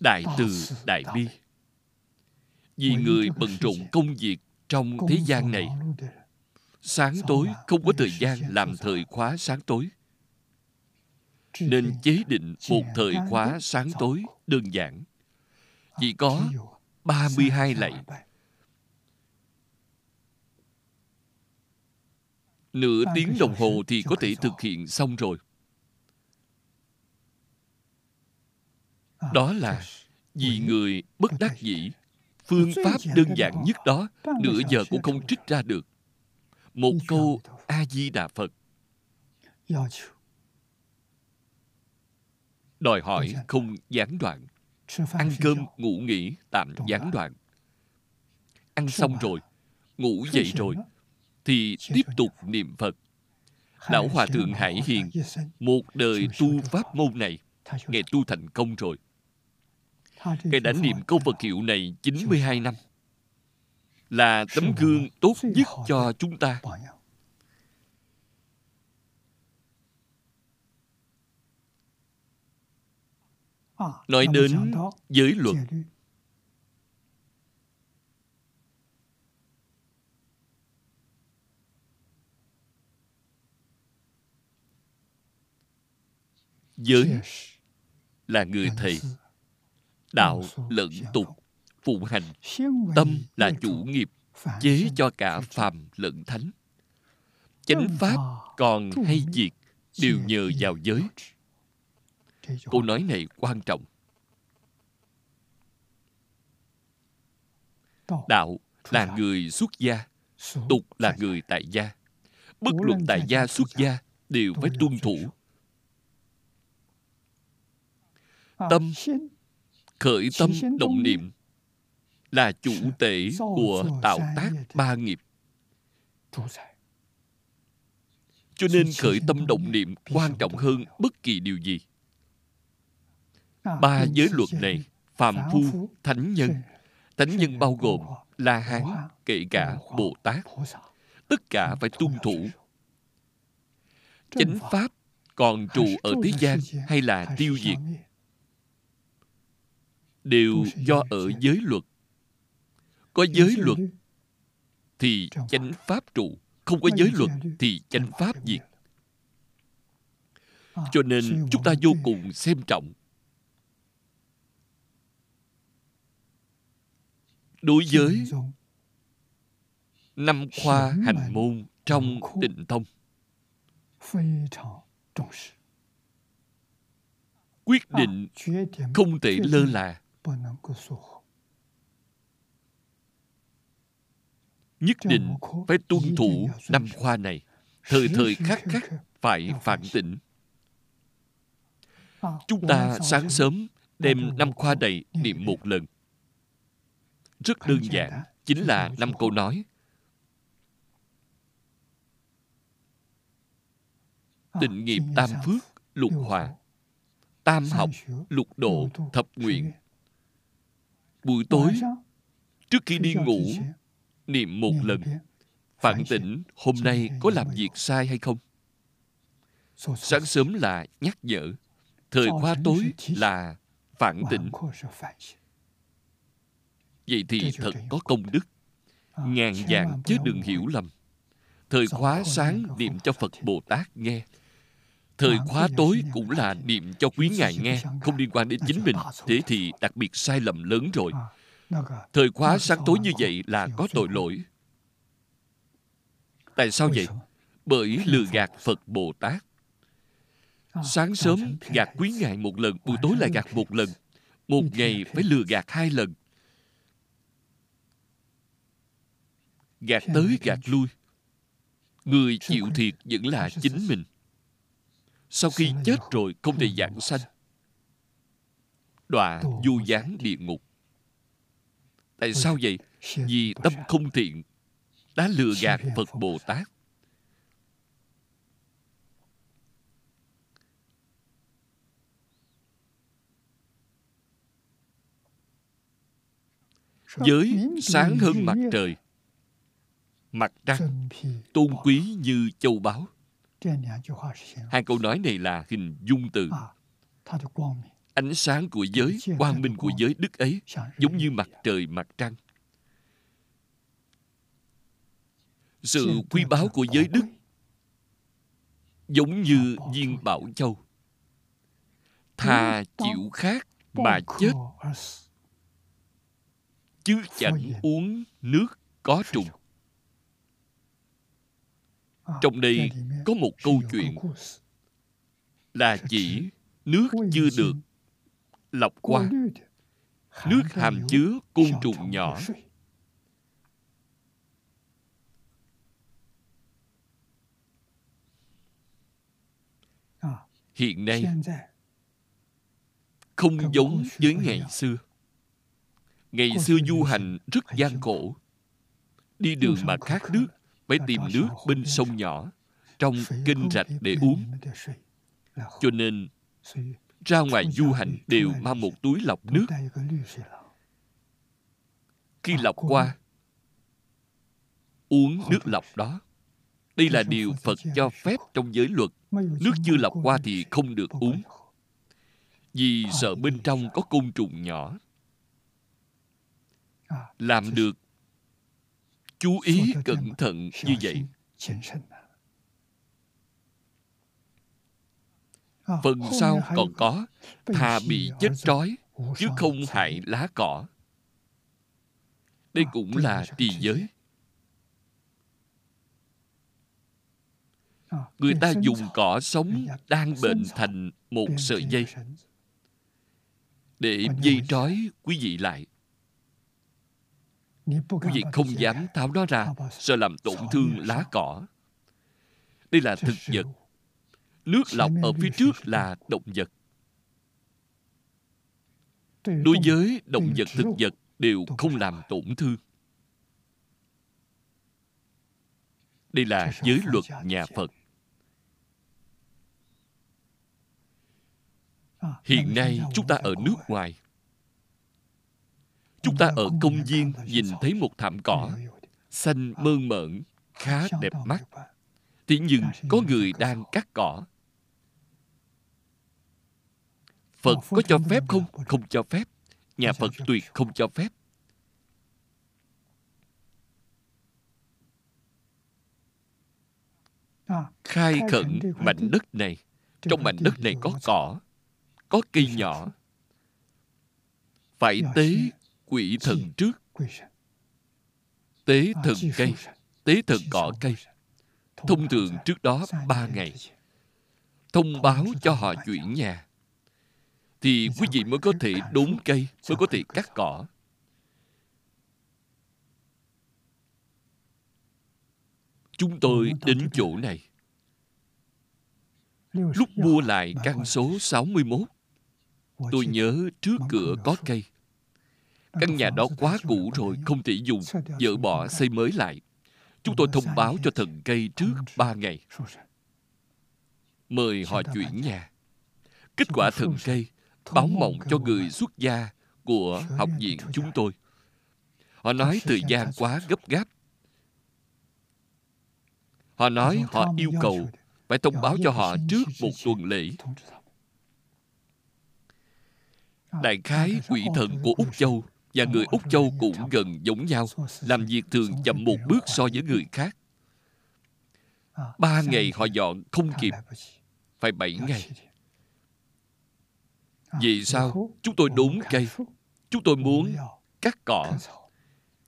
đại từ đại bi. vì người bận rộn công việc trong thế gian này. sáng tối không có thời gian làm thời khóa sáng tối. Nên chế định một thời khóa sáng tối đơn giản. Chỉ có 32 lạy nửa tiếng đồng hồ thì có thể thực hiện xong rồi. Đó là vì người bất đắc dĩ phương pháp đơn giản nhất đó nửa giờ cũng không trích ra được. Một câu a di đà phật. Đòi hỏi không gián đoạn. Ăn cơm ngủ nghỉ tạm gián đoạn. Ăn xong rồi ngủ dậy rồi thì tiếp tục niệm phật. Lão hòa thượng hải hiền một đời tu pháp môn này ngài tu thành công rồi. Ngài đã niệm câu phật hiệu này 92 năm là tấm gương tốt nhất cho chúng ta. Nói đến giới luật giới là người thầy. Đạo lẫn tục phụ hành tâm là chủ nghiệp chế cho cả phàm lẫn thánh. Chánh pháp còn hay diệt đều nhờ vào giới. Câu nói này quan trọng. Đạo là người xuất gia tục là người tại gia. Bất luận tại gia xuất gia đều phải tuân thủ tâm. khởi tâm động niệm là chủ tể của tạo tác ba nghiệp. Cho nên khởi tâm động niệm quan trọng hơn bất kỳ điều gì. Ba giới luật này phàm phu thánh nhân. Thánh nhân bao gồm la hán kể cả bồ tát. Tất cả phải tuân thủ. chánh pháp còn trụ ở thế gian hay là tiêu diệt đều do ở giới luật. Có giới luật thì chánh pháp trụ không có giới luật thì chánh pháp diệt. cho nên chúng ta vô cùng xem trọng. Đối với năm khoa hành môn trong tịnh tông. Quyết định không thể lơ là nhất định phải tuân thủ năm khoa này. Thời thời khắc khắc phải phản tỉnh. Chúng ta sáng sớm đem năm khoa này niệm một lần. Rất đơn giản chính là năm câu nói. Tịnh nghiệp tam phước lục hòa. tam học lục độ thập nguyện buổi tối trước khi đi ngủ niệm một lần phản tỉnh hôm nay có làm việc sai hay không? Sáng sớm là nhắc nhở thời khóa tối là phản tỉnh. vậy thì thật có công đức. Ngàn dạng chứ đừng hiểu lầm. Thời khóa sáng niệm cho phật bồ tát nghe thời khóa tối cũng là niệm cho quý ngài nghe không liên quan đến chính mình. thế thì đặc biệt sai lầm lớn rồi. Thời khóa sáng tối như vậy là có tội lỗi. Tại sao vậy? bởi lừa gạt phật bồ tát. Sáng sớm gạt quý ngài một lần buổi tối lại gạt một lần. Một ngày phải lừa gạt hai lần. Gạt tới gạt lui. Người chịu thiệt vẫn là chính mình sau khi chết rồi không thể giảng sanh. đọa du gián địa ngục. Tại sao vậy? Vì tâm không thiện đã lừa gạt phật bồ tát. Giới sáng hơn mặt trời mặt trăng tôn quý như châu báu hai câu nói này là hình dung từ ánh sáng của giới quang minh của giới đức ấy giống như mặt trời mặt trăng. Sự quý báu của giới đức giống như viên bảo châu. Thà chịu khát mà chết. chứ chẳng uống nước có trùng trong đây có một câu chuyện là chỉ nước chưa được lọc qua. nước hàm chứa côn trùng nhỏ. hiện nay không giống với ngày xưa. Ngày xưa du hành rất gian khổ. đi đường mà khát nước phải tìm nước bên sông nhỏ trong kênh rạch để uống. cho nên ra ngoài du hành đều mang một túi lọc nước. khi lọc qua uống nước lọc đó. Đây là điều phật cho phép trong giới luật. nước chưa lọc qua thì không được uống. vì sợ bên trong có côn trùng nhỏ. Làm được chú ý cẩn thận như vậy. Phần sau còn có thà bị chết trói chứ không hại lá cỏ. Đây cũng là trì giới. Người ta dùng cỏ sống đang bệnh thành một sợi dây. Để dây trói, quý vị lại quý vị không dám tháo nó ra sợ làm tổn thương lá cỏ. Đây là thực vật. Nước lọc ở phía trước là động vật. Đối với động vật thực vật đều không làm tổn thương. Đây là giới luật nhà phật. Hiện nay chúng ta ở nước ngoài chúng ta ở công viên nhìn thấy một thảm cỏ, xanh mơn mởn, khá đẹp mắt. Thế nhưng có người đang cắt cỏ. Phật có cho phép không? Không cho phép. Nhà phật tuyệt không cho phép. Khai khẩn mảnh đất này. Trong mảnh đất này có cỏ, có cây nhỏ. Phải tế quỷ thần trước. tế thần cây tế thần cỏ cây. thông thường trước đó ba ngày. thông báo cho họ chuyển nhà. Thì quý vị mới có thể đốn cây mới có thể cắt cỏ. chúng tôi đến chỗ này. Lúc mua lại căn số 61 tôi nhớ trước cửa có cây căn nhà đó quá cũ rồi, không thể dùng. Dỡ bỏ xây mới lại. Chúng tôi thông báo cho thần cây trước ba ngày. Mời họ chuyển nhà. Kết quả thần cây báo mộng cho người xuất gia của học viện chúng tôi. Họ nói thời gian quá gấp gáp. Họ nói họ yêu cầu phải thông báo cho họ trước một tuần lễ. Đại khái quỷ thần của úc châu và người úc châu cũng gần giống nhau, làm việc thường chậm một bước so với người khác. Ba ngày họ dọn không kịp, phải bảy ngày. Vì sao? Chúng tôi đốn cây. Chúng tôi muốn cắt cỏ.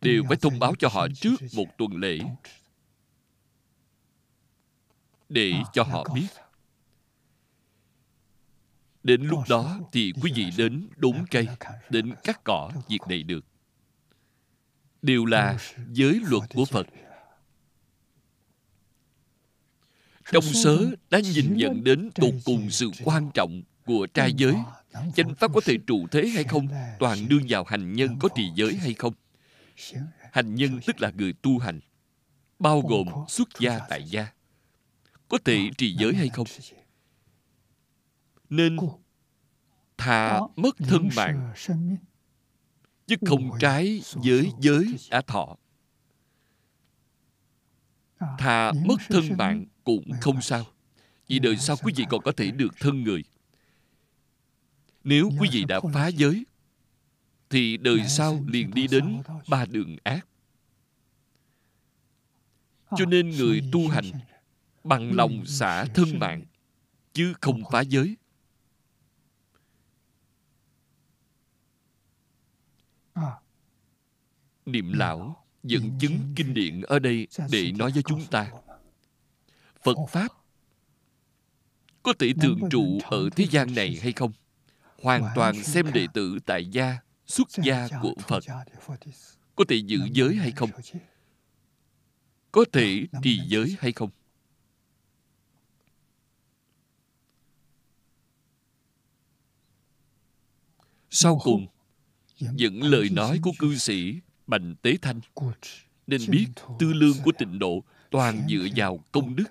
Đều phải thông báo cho họ trước một tuần lễ để cho họ biết đến lúc đó thì quý vị đến đốn cây đến cắt cỏ việc này được. Đều là giới luật của phật. trong sớ đã nhìn nhận đến tột cùng sự quan trọng của trai giới chánh pháp có thể trụ thế hay không toàn đương vào hành nhân có trì giới hay không? hành nhân tức là người tu hành bao gồm xuất gia tại gia. có thể trì giới hay không nên thà mất thân mạng chứ không trái với giới đã thọ. Thà mất thân mạng cũng không sao. Vì đời sau quý vị còn có thể được thân người. Nếu quý vị đã phá giới thì đời sau liền đi đến ba đường ác. Cho nên người tu hành bằng lòng xả thân mạng chứ không phá giới niệm lão dẫn chứng kinh điển ở đây để nói với chúng ta. Phật pháp có thể thường trụ ở thế gian này hay không? Hoàn toàn xem đệ tử tại gia xuất gia của phật. có thể giữ giới hay không? có thể trì giới hay không? Sau cùng những lời nói của cư sĩ bành tế thanh. Nên biết tư lương của tịnh độ toàn dựa vào công đức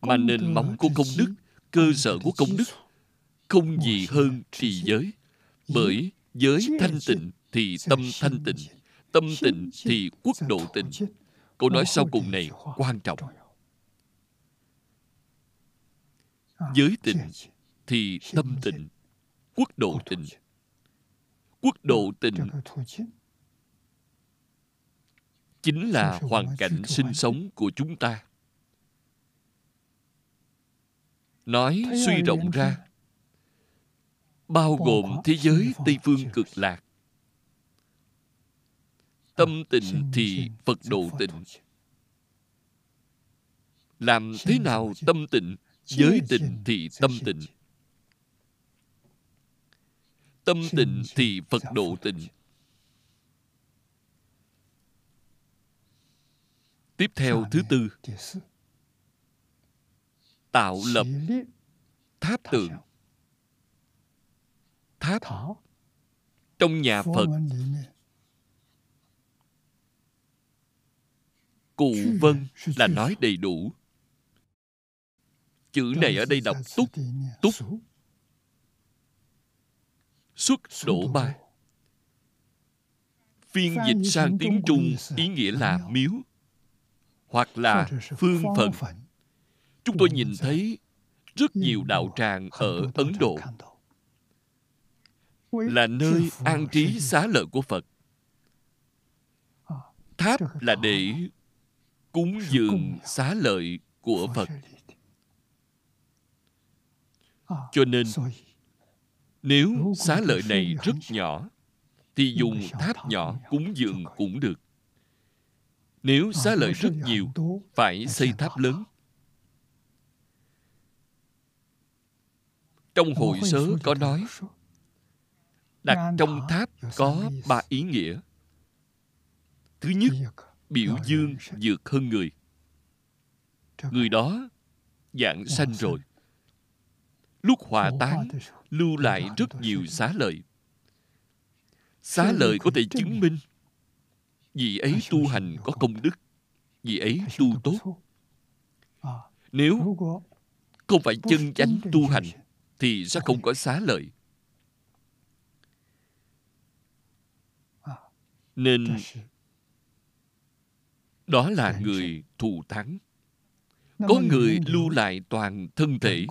mà nền móng của công đức cơ sở của công đức không gì hơn trì giới. Bởi giới thanh tịnh thì tâm thanh tịnh tâm tịnh thì quốc độ tịnh. Câu nói sau cùng này quan trọng. Giới tịnh thì tâm tịnh quốc độ tịnh quốc độ tịnh chính là hoàn cảnh sinh sống của chúng ta. Nói suy rộng ra bao gồm thế giới tây phương cực lạc. Tâm tịnh thì phật độ tịnh làm thế nào tâm tịnh giới tịnh thì tâm tịnh tâm tịnh thì phật độ tịnh. Tiếp theo thứ tư. Tạo lập tháp tượng. Tháp trong nhà phật. Cụ vân là nói đầy đủ. Chữ này ở đây đọc túc túc xuất đổ ba phiên dịch sang tiếng trung ý nghĩa là miếu hoặc là phương phận. Chúng tôi nhìn thấy rất nhiều đạo tràng ở ấn độ. Là nơi an trí xá lợi của phật. Tháp là để cúng dường xá lợi của phật. Cho nên nếu xá lợi này rất nhỏ thì dùng tháp nhỏ cúng dường cũng được. Nếu xá lợi rất nhiều phải xây tháp lớn. trong hội sớ có nói đặt trong tháp có ba ý nghĩa. Thứ nhất biểu dương vượt hơn người. Người đó dạng sanh rồi. Lúc hòa tán lưu lại rất nhiều xá lợi. Xá lợi có thể chứng minh vì ấy tu hành có công đức vì ấy tu tốt. nếu không phải chân chánh tu hành thì sẽ không có xá lợi. Nên đó là người thù thắng. Có người lưu lại toàn thân thể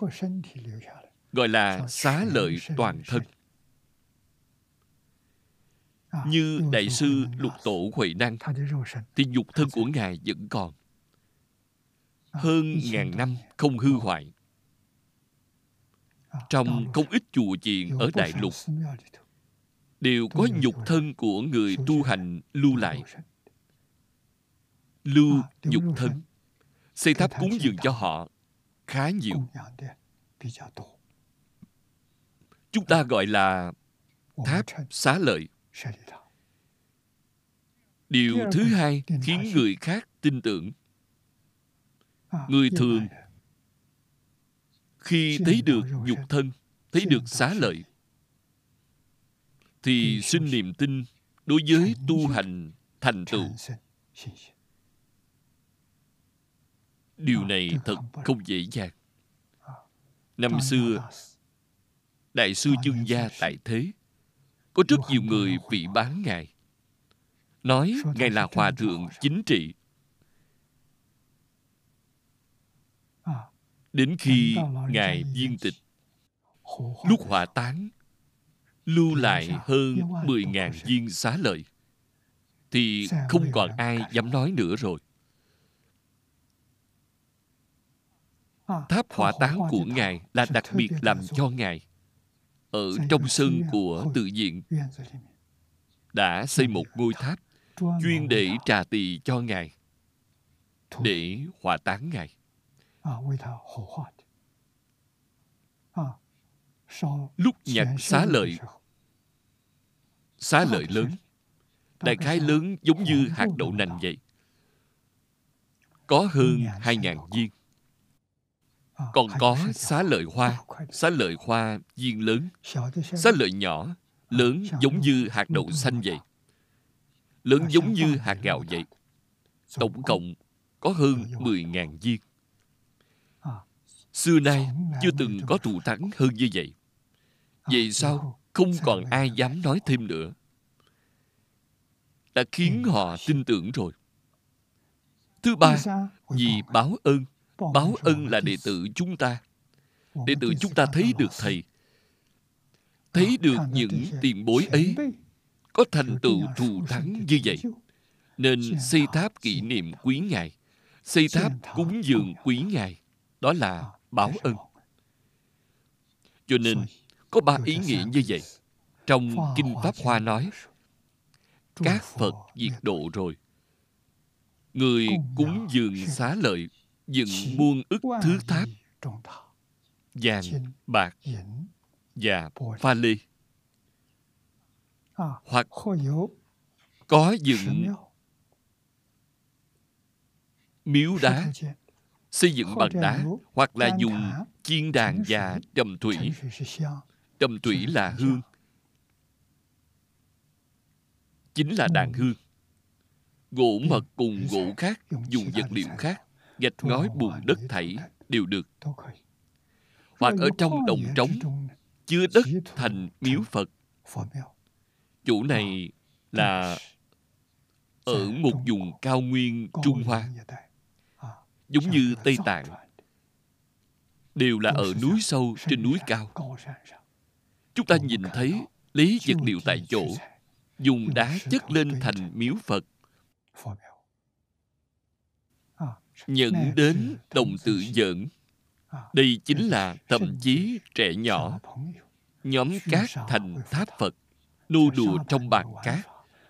gọi là xá lợi toàn thân. Như đại sư lục tổ huệ năng thì nhục thân của ngài vẫn còn. Hơn ngàn năm không hư hoại. Trong không ít chùa chiền ở đại lục đều có nhục thân của người tu hành lưu lại. lưu nhục thân. xây tháp cúng dường cho họ khá nhiều chúng ta gọi là tháp xá lợi. Điều thứ hai khiến người khác tin tưởng. Người thường khi thấy được nhục thân thấy được xá lợi thì sinh niềm tin đối với tu hành thành tựu. điều này thật không dễ dàng. Năm xưa đại sư chương gia tại thế. Có rất nhiều người bị bán ngài. Nói ngài là hòa thượng chính trị. Đến khi ngài viên tịch lúc hỏa táng lưu lại hơn 10.000 viên xá lợi. Thì không còn ai dám nói nữa rồi. Tháp hỏa táng của ngài là đặc biệt làm cho ngài ở trong sân của tự viện đã xây một ngôi tháp chuyên để trà tỳ cho ngài để hỏa táng ngài. Lúc nhặt xá lợi. xá lợi lớn. đại khái lớn giống như hạt đậu nành vậy. Có hơn hai ngàn viên còn có xá lợi hoa xá lợi hoa viên lớn xá lợi nhỏ lớn giống như hạt đậu xanh vậy. lớn giống như hạt gạo vậy. Tổng cộng có hơn 10.000 viên. Xưa nay chưa từng có thù thắng hơn như vậy. Vậy sao không? còn ai dám nói thêm nữa. Đã khiến họ tin tưởng rồi. Thứ ba vì báo ơn báo ân là đệ tử chúng ta. Đệ tử chúng ta thấy được thầy. Thấy được những tiền bối ấy. Có thành tựu thù thắng như vậy. Nên xây tháp kỷ niệm quý ngài. Xây tháp cúng dường quý ngài. Đó là báo ân. cho nên, có ba ý nghĩa như vậy. Trong kinh pháp hoa nói, các phật diệt độ rồi. Người cúng dường xá lợi dựng muôn ức thứ tháp. Vàng bạc và pha lê. Hoặc có dựng miếu đá. Xây dựng bằng đá hoặc là dùng chiên đàn và trầm thủy. Trầm thủy là hương. Chính là đàn hương. Gỗ mật cùng gỗ khác dùng vật liệu khác gạch ngói bùn đất thảy đều được. hoặc ở trong đồng trống chứa đất thành miếu phật. Chỗ này là ở một vùng cao nguyên trung hoa. giống như tây tạng. đều là ở núi sâu trên núi cao. chúng ta nhìn thấy lấy vật liệu tại chỗ dùng đá chất lên thành miếu phật nhận đến đồng tự giỡn. đây chính là thậm chí trẻ nhỏ. nhóm cát thành tháp phật. Nô đùa trong bàn cát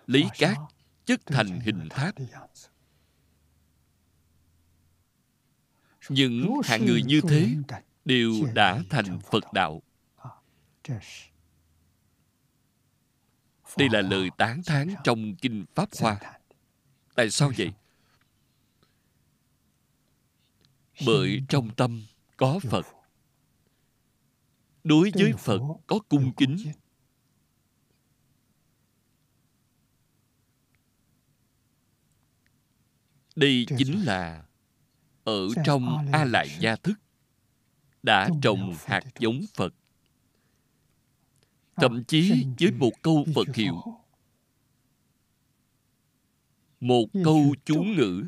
lấy cát chất thành hình tháp những hạng người như thế đều đã thành phật đạo. Đây là lời tán thán trong kinh pháp hoa. tại sao vậy bởi trong tâm có phật. Đối với phật có cung kính. đây chính là ở trong a lại gia thức đã trồng hạt giống phật. Thậm chí với một câu phật hiệu. một câu chú ngữ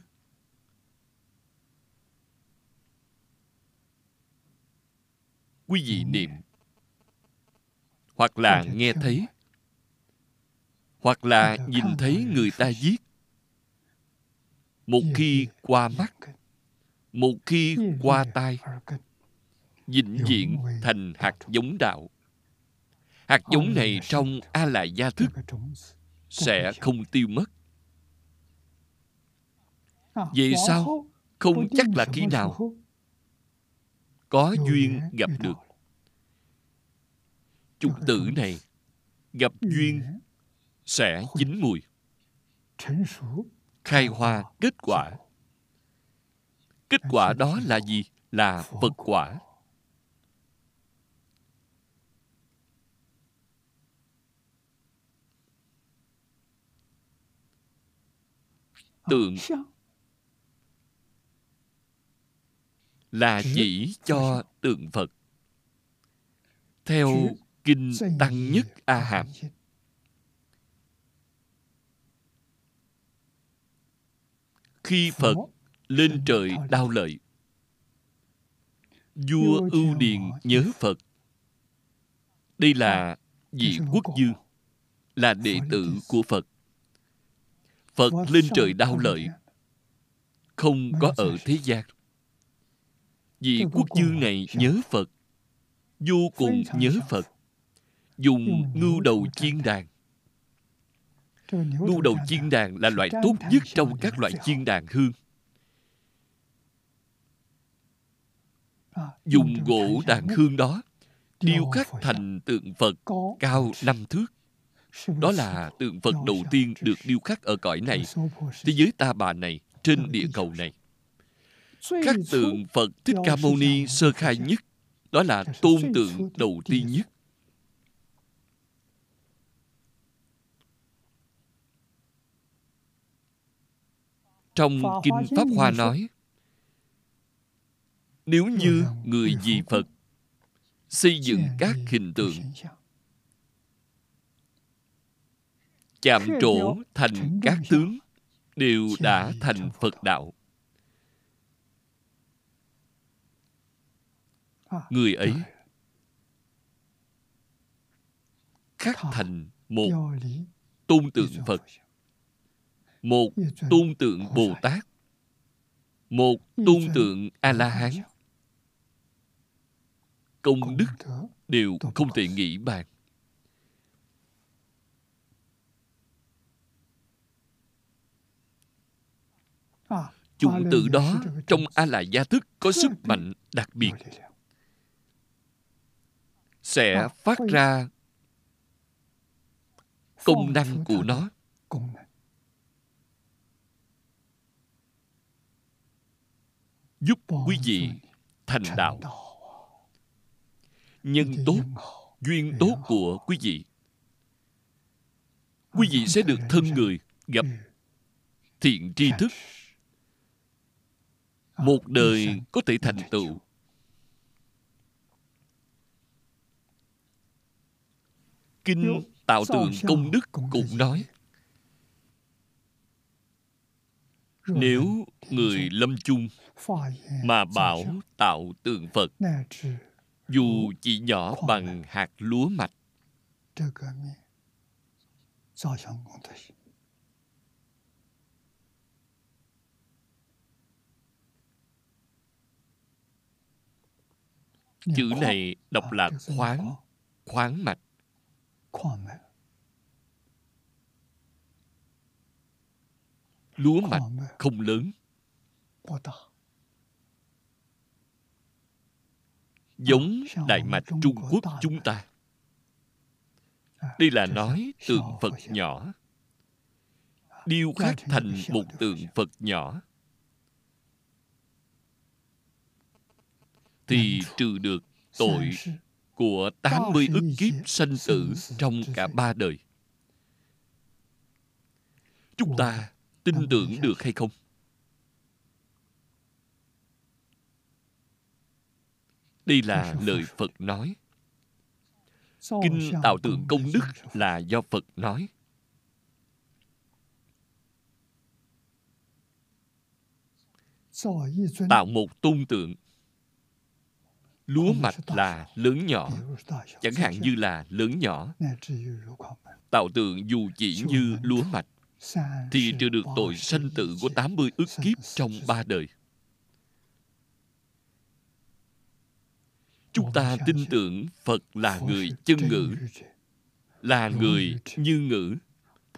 quý vị niệm. Hoặc là nghe thấy. Hoặc là nhìn thấy người ta viết. Một khi qua mắt. một khi qua tai. Vĩnh viễn thành hạt giống đạo. Hạt giống này trong a lại gia thức sẽ không tiêu mất. Vậy sao? không chắc là khi nào có duyên gặp được. chủng tử này gặp duyên sẽ chín mùi. khai hoa kết quả. kết quả đó là gì? Là phật. Quả. Tượng là chỉ cho tượng phật. Theo kinh tăng nhất a hàm. Khi phật lên trời đau lợi vua ưu điền nhớ phật. Đây là vị quốc dương là đệ tử của phật. Phật lên trời đau lợi không có ở thế gian vị quốc dương này nhớ phật vô cùng nhớ phật. Dùng ngưu đầu chiên đàn. Ngưu đầu chiên đàn là loại tốt nhất trong các loại chiên đàn hương. Dùng gỗ đàn hương đó điêu khắc thành tượng phật cao năm thước. đó là tượng phật đầu tiên được điêu khắc ở cõi này. thế giới ta bà này trên địa cầu này các tượng Phật Thích Ca Mâu Ni sơ khai nhất đó là tôn tượng đầu tiên nhất. Trong kinh pháp hoa nói nếu như người vì phật xây dựng các hình tượng chạm trổ thành các tướng đều đã thành phật đạo. Người ấy khắc thành một tôn tượng phật. Một tôn tượng bồ tát. Một tôn tượng a la hán. công đức đều không thể nghĩ bàn. Chủng tử đó trong a la gia thức có sức mạnh đặc biệt sẽ phát ra công năng của nó. Giúp quý vị thành đạo. nhân tốt duyên tốt của quý vị. Quý vị sẽ được thân người gặp thiện tri thức. Một đời có thể thành tựu kinh tạo tượng công đức cũng nói. Nếu người lâm chung mà bảo tạo tượng phật dù chỉ nhỏ bằng hạt lúa mạch. Chữ này đọc là khoáng khoáng mạch lúa mạch không lớn. Giống đại mạch trung quốc chúng ta. Đây là nói tượng phật nhỏ. Điêu khắc thành một tượng phật nhỏ. Thì trừ được tội của 80 ức kiếp sanh tử trong cả ba đời. Chúng ta tin tưởng được hay không? Đây là lời Phật nói. Kinh tạo tượng công đức là do Phật nói. Tạo một tôn tượng lúa mạch là lớn nhỏ chẳng hạn như là lớn nhỏ. tạo tượng dù chỉ như lúa mạch thì trừ được tội sanh tử của 80 ức kiếp trong ba đời. Chúng ta tin tưởng Phật là người chân ngữ, là người như ngữ,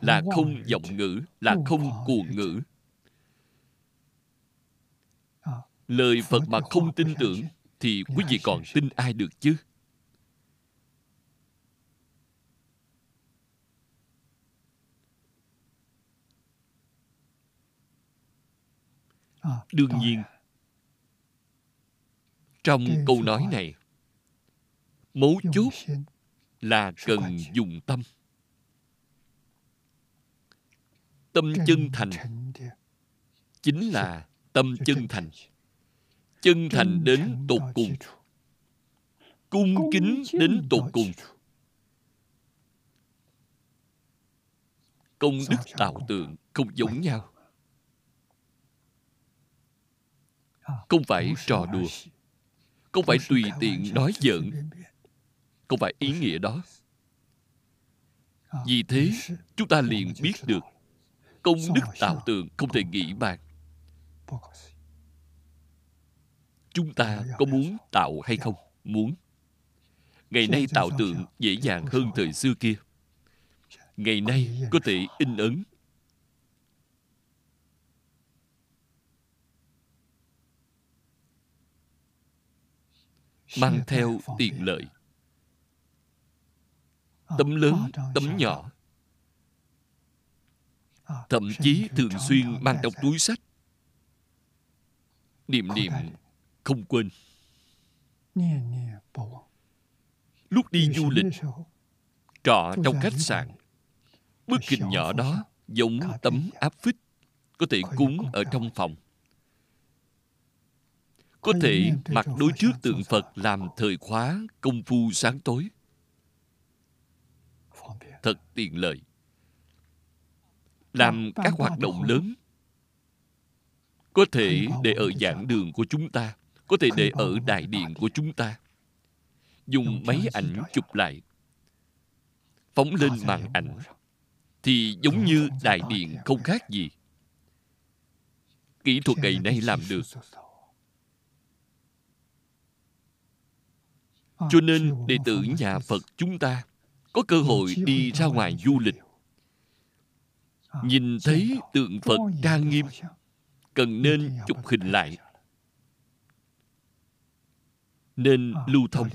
là không giọng ngữ, là không cuồng ngữ. Lời Phật mà không tin tưởng thì quý vị còn tin ai được chứ? À, đương nhiên. trong câu nói này mấu chốt là cần dùng tâm. Tâm chân thành. chính là tâm chân thành chân thành đến tột cùng. Cung kính đến tột cùng. Công đức tạo tượng không giống nhau. Không phải trò đùa. Không phải tùy tiện nói giỡn. Không phải ý nghĩa đó. Vì thế chúng ta liền biết được công đức tạo tượng không thể nghĩ bàn chúng ta có muốn tạo hay không? Muốn. Ngày nay tạo tượng dễ dàng hơn thời xưa kia. Ngày nay có thể in ấn. Mang theo tiện lợi. Tấm lớn tấm nhỏ. thậm chí thường xuyên mang trong túi sách. Niệm niệm không quên. Lúc đi du lịch, trọ trong khách sạn, bức hình nhỏ đó giống tấm áp phích, có thể cúng ở trong phòng. Có thể mặc đối trước tượng phật làm thời khóa công phu sáng tối. Thật tiện lợi. Làm các hoạt động lớn, có thể để ở giảng đường của chúng ta có thể để ở đại điện của chúng ta. Dùng máy ảnh chụp lại. Phóng lên màn ảnh. thì giống như đại điện không khác gì. Kỹ thuật ngày nay làm được. Cho nên đệ tử nhà phật chúng ta có cơ hội đi ra ngoài du lịch. nhìn thấy tượng phật trang nghiêm. cần nên chụp hình lại nên lưu thông.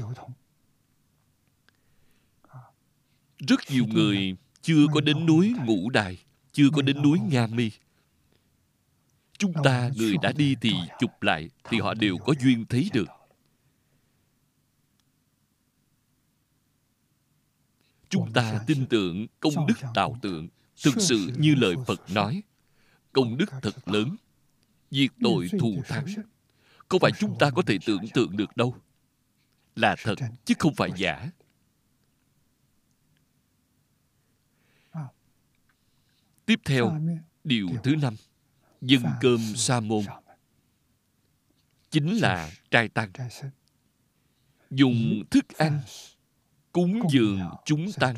rất nhiều người chưa có đến núi ngũ đài chưa có đến núi nga mi. Chúng ta người đã đi thì chụp lại thì họ đều có duyên thấy được. chúng ta tin tưởng công đức tạo tượng thực sự như lời phật nói công đức thật lớn diệt tội thù thắng. không phải chúng ta có thể tưởng tượng được đâu là thật chứ không phải giả. tiếp theo điều thứ năm dân cơm sa môn. chính là trai tăng. dùng thức ăn cúng dường chúng tăng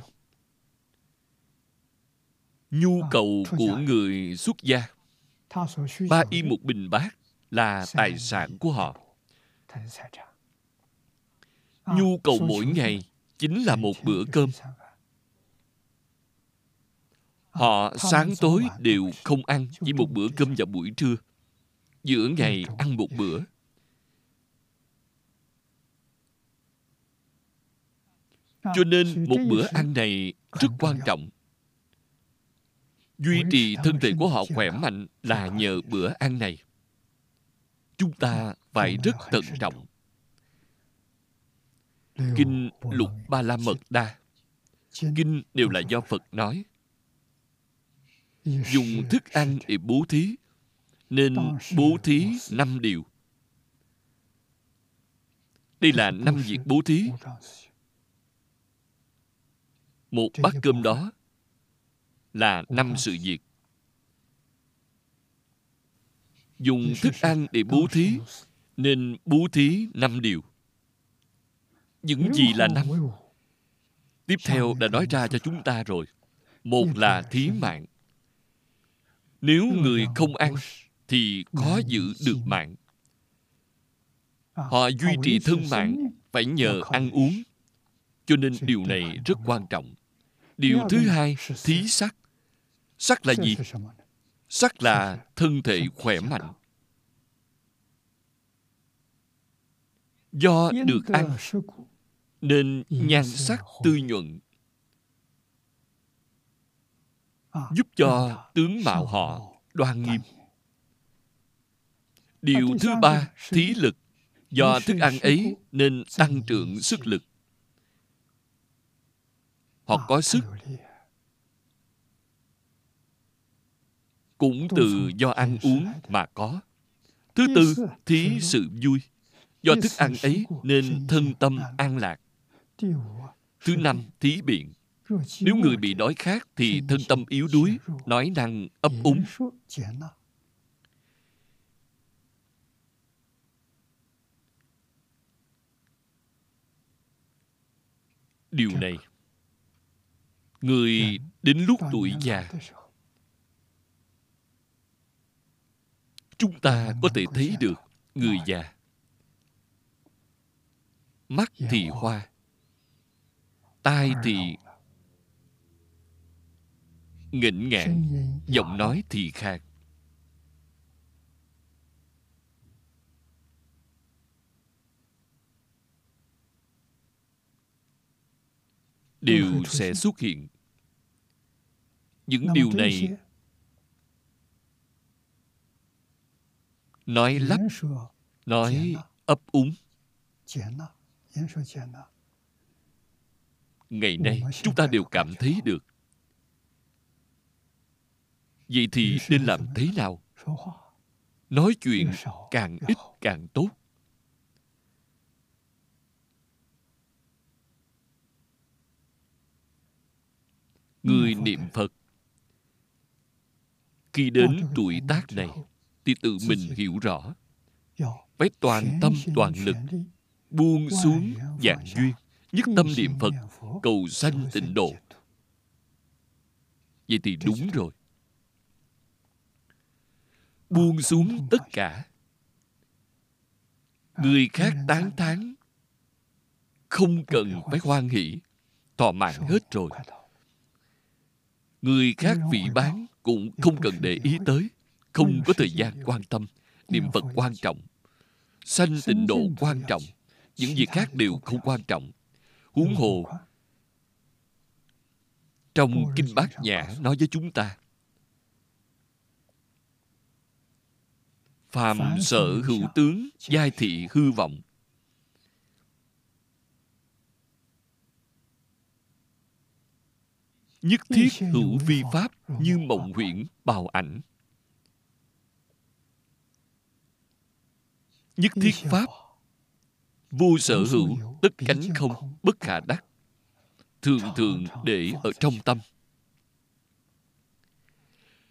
nhu cầu của người xuất gia. Ba y một bình bát là tài sản của họ nhu cầu mỗi ngày chính là một bữa cơm. họ sáng tối đều không ăn chỉ một bữa cơm vào buổi trưa. Giữa ngày ăn một bữa. Cho nên một bữa ăn này rất quan trọng. duy trì thân thể của họ khỏe mạnh là nhờ bữa ăn này. Chúng ta phải rất thận trọng kinh lục ba la mật đa kinh đều là do phật nói. Dùng thức ăn để bố thí nên bố thí năm điều. Đây là năm việc bố thí. Một bát cơm đó là năm sự việc. Dùng thức ăn để bố thí nên bố thí năm điều những gì là năm tiếp theo đã nói ra cho chúng ta rồi. Một là thí mạng. Nếu người không ăn thì khó giữ được mạng. Họ duy trì thân mạng phải nhờ ăn uống. Cho nên điều này rất quan trọng. Điều thứ hai thí sắc. Sắc là gì? sắc là thân thể khỏe mạnh. do được ăn nên nhan sắc tươi nhuận giúp cho tướng mạo họ đoan nghiêm. Điều thứ ba thí lực. do thức ăn ấy nên tăng trưởng sức lực. Họ có sức cũng từ do ăn uống mà có. Thứ tư thí sự vui. Do thức ăn ấy nên thân tâm an lạc thứ năm, thí biện. Nếu người bị đói khát thì thân tâm yếu đuối, nói năng ấp úng. Điều này, người đến lúc tuổi già, chúng ta có thể thấy được người già. Mắt thì hoa tai thì nghịnh ngạn giọng nói thì khác. Đều sẽ xuất hiện. Những điều này nói lắp nói ấp úng ngày nay chúng ta đều cảm thấy được. Vậy thì nên làm thế nào? nói chuyện càng ít càng tốt. Người niệm phật khi đến tuổi tác này thì tự mình hiểu rõ. Phải toàn tâm toàn lực buông xuống dạng duyên nhất tâm niệm phật cầu sanh tịnh độ. vậy thì đúng rồi. Buông xuống tất cả. Người khác tán thán. không cần phải hoan hỷ. Thọ mạng hết rồi. người khác vị bán cũng không cần để ý tới. không có thời gian quan tâm. Niệm phật quan trọng. Sanh tịnh độ quan trọng. những việc khác đều không quan trọng huống hồ. Trong kinh bát nhã nói với chúng ta phàm sở hữu tướng giai thị hư vọng. Nhất thiết hữu vi pháp như mộng huyễn bào ảnh. Nhất thiết pháp vô sở hữu tất cánh không bất khả đắc. Thường thường để ở trong tâm.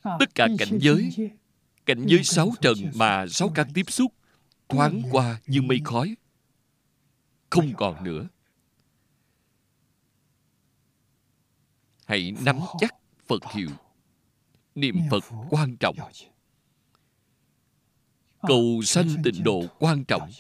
Tất cả cảnh giới cảnh giới sáu trần mà sáu căn tiếp xúc thoáng qua như mây khói. không còn nữa. Hãy nắm chắc phật hiệu. Niệm phật quan trọng. cầu sanh tịnh độ quan trọng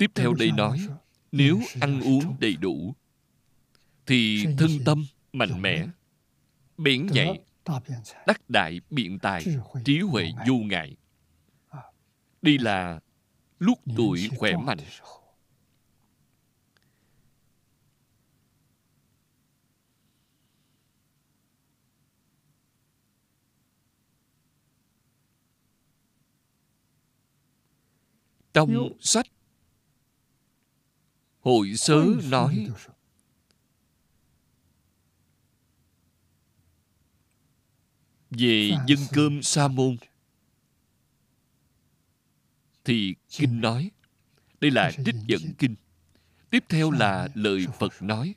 tiếp theo đây nói nếu ăn uống đầy đủ thì thân tâm mạnh mẽ bén nhạy đắc đại biện tài trí huệ vô ngại. Đây là lúc tuổi khỏe mạnh. trong sách hội sớ nói. về dân cơm sa môn thì kinh nói đây là trích dẫn kinh. Tiếp theo là lời phật nói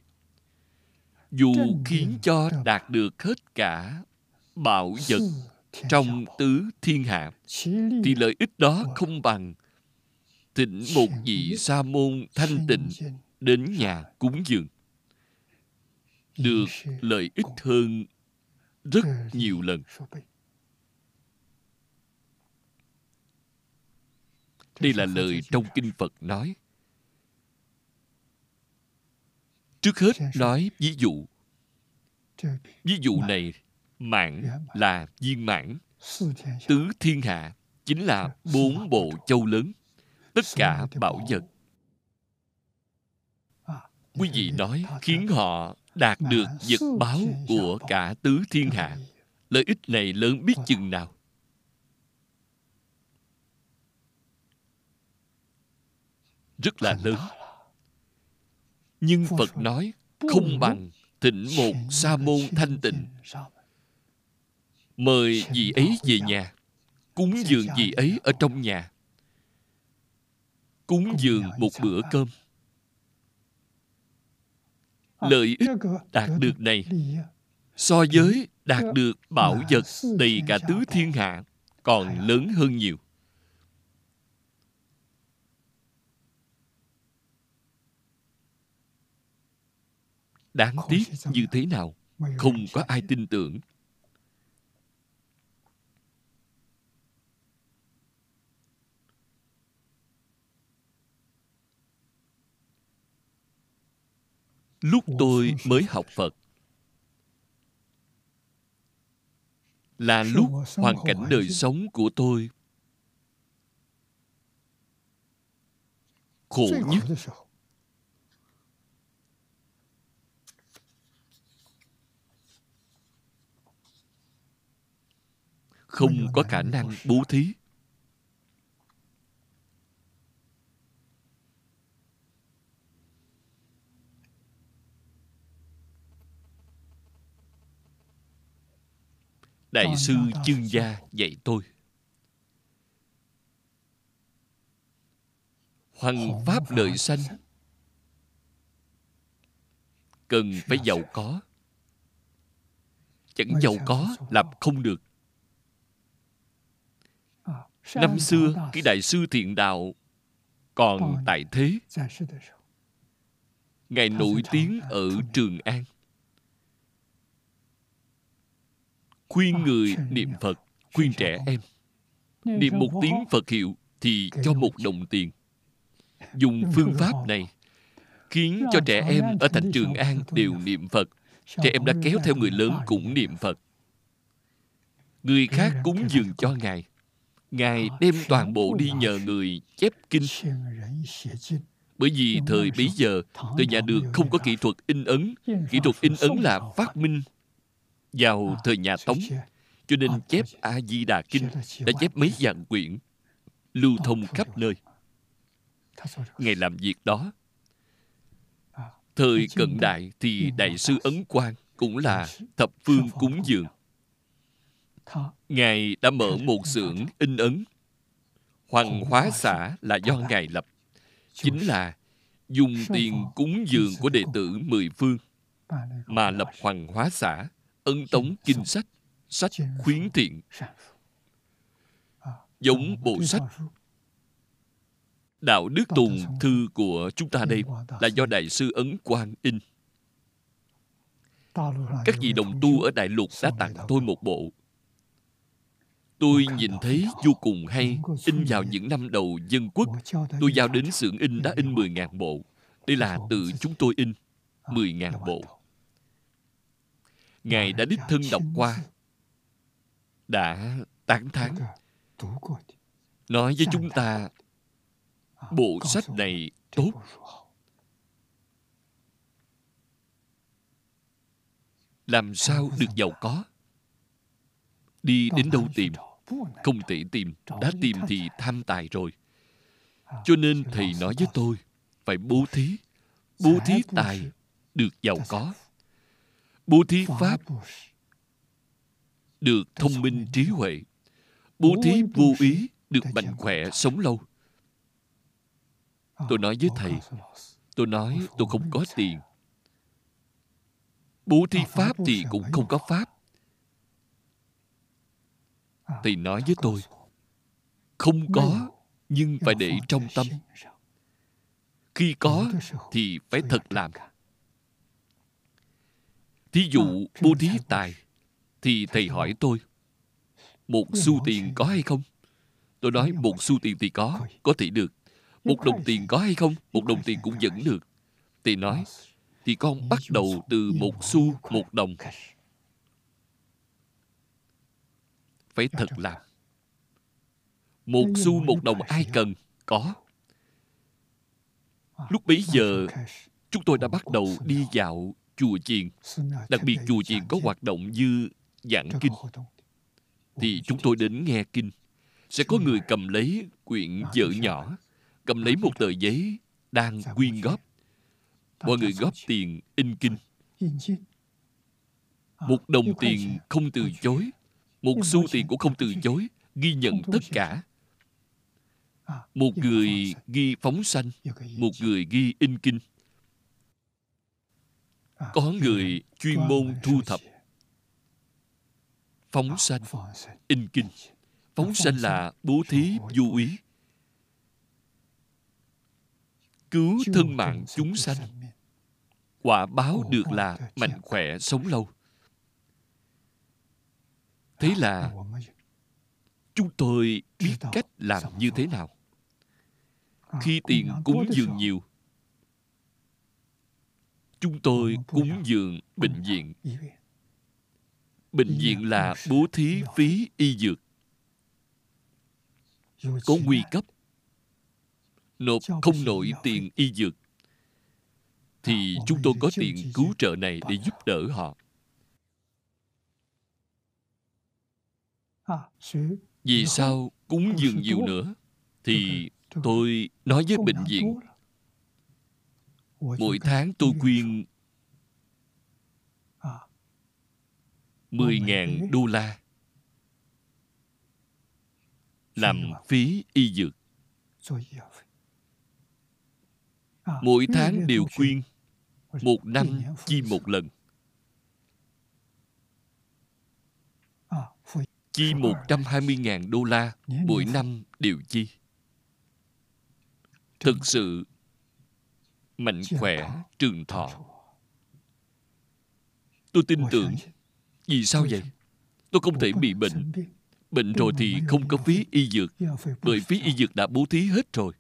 dù khiến cho đạt được hết cả bảo vật trong tứ thiên hạ thì lợi ích đó không bằng thỉnh một vị sa môn thanh tịnh đến nhà cúng dường. Được lợi ích hơn rất nhiều lần. Đây là lời trong kinh phật nói. Trước hết nói ví dụ. Ví dụ này mạng là viên mãn, tứ thiên hạ chính là bốn bộ châu lớn tất cả bảo vật. Quý vị nói khiến họ đạt được vật báo của cả tứ thiên hạ. lợi ích này lớn biết chừng nào? Rất là lớn. nhưng phật nói không bằng thịnh một sa môn thanh tịnh. mời vị ấy về nhà cúng dường vị ấy ở trong nhà cúng dường một bữa cơm. Lợi ích đạt được này. so với đạt được bảo vật đầy cả tứ thiên hạ còn lớn hơn nhiều. Đáng tiếc như thế nào không có ai tin tưởng lúc tôi mới học phật. Là lúc hoàn cảnh đời sống của tôi khổ nhất. không có khả năng bố thí đại sư chương gia dạy tôi. Hoằng pháp lợi sanh. cần phải giàu có. Chẳng giàu có làm không được. Năm xưa cái đại sư thiện đạo còn tại thế. ngài nổi tiếng ở trường an khuyên người niệm phật khuyên trẻ em niệm một tiếng phật hiệu thì cho một đồng tiền. Dùng phương pháp này khiến cho trẻ em ở thành trường an đều niệm phật. Trẻ em đã kéo theo người lớn cũng niệm phật. Người khác cúng dường cho ngài. Ngài đem toàn bộ đi nhờ người chép kinh. Bởi vì thời bấy giờ thời nhà đường không có kỹ thuật in ấn. Kỹ thuật in ấn là phát minh vào thời nhà tống. cho nên chép a di đà kinh đã chép mấy vạn quyển lưu thông khắp nơi. Ngài làm việc đó. Thời cận đại thì đại sư ấn quang cũng là thập phương cúng dường. Ngài đã mở một xưởng in ấn. Hoàng hóa xã là do ngài lập. Chính là dùng tiền cúng dường của đệ tử mười phương mà lập hoàng hóa xã ân tống kinh sách sách khuyến thiện giống bộ sách. Đạo đức tùng thư của chúng ta đây là do đại sư ấn quang in. Các vị đồng tu ở đại lục đã tặng tôi một bộ. Tôi nhìn thấy vô cùng hay, in vào những năm đầu dân quốc. Tôi giao đến xưởng in đã in 10.000 bộ. Đây là từ chúng tôi in 10.000 bộ ngài đã đích thân đọc qua. Đã tán thán. Nói với chúng ta, bộ sách này tốt. Làm sao được giàu có? Đi đến đâu tìm? Không thể tìm. Đã tìm thì tham tài rồi. Cho nên thầy nói với tôi, phải bố thí. Bố thí tài được giàu có bố thí pháp được thông minh trí huệ. Bố thí vô ý được mạnh khỏe sống lâu. Tôi nói với thầy tôi nói tôi không có tiền. bố thí pháp thì cũng không có pháp. Thầy nói với tôi không có nhưng phải để trong tâm. khi có thì phải thật làm thí dụ bố thí tài thì thầy hỏi tôi một xu tiền có hay không? Tôi nói một xu tiền thì có có thể được. Một đồng tiền có hay không? Một đồng tiền cũng vẫn được. Thầy nói thì con bắt đầu từ một xu một đồng. Phải thật làm một xu một đồng ai cần có. Lúc bấy giờ chúng tôi đã bắt đầu đi dạo chùa chiền đặc biệt chùa chiền có hoạt động như giảng kinh. thì chúng tôi đến nghe kinh. Sẽ có người cầm lấy quyển vở nhỏ cầm lấy một tờ giấy đang quyên góp. mọi người góp tiền in kinh. Một đồng tiền không từ chối. Một xu tiền cũng không từ chối. Ghi nhận tất cả. Một người ghi phóng sanh. Một người ghi in kinh có người chuyên môn thu thập. phóng sanh in kinh. Phóng sanh là bố thí du ý cứu thân mạng chúng sanh. Quả báo được là mạnh khỏe sống lâu. Thế là chúng tôi biết cách làm như thế nào. Khi tiền cúng dường nhiều chúng tôi cúng dường bệnh viện. Bệnh viện là bố thí phí y dược. Có nguy cấp. Nộp không nổi tiền y dược. Thì chúng tôi có tiền cứu trợ này để giúp đỡ họ. Vì sao cúng dường nhiều nữa? Thì tôi nói với bệnh viện mỗi tháng tôi quyên 10.000 đô la. Làm phí y dược. Mỗi tháng đều quyên một năm chi một lần. Chi 120.000 đô la mỗi năm đều chi. Thực sự mạnh khỏe, trường thọ. Tôi tin tưởng. Vì sao vậy? Tôi không thể bị bệnh. Bệnh rồi thì không có phí y dược. Bởi phí y dược đã bố thí hết rồi.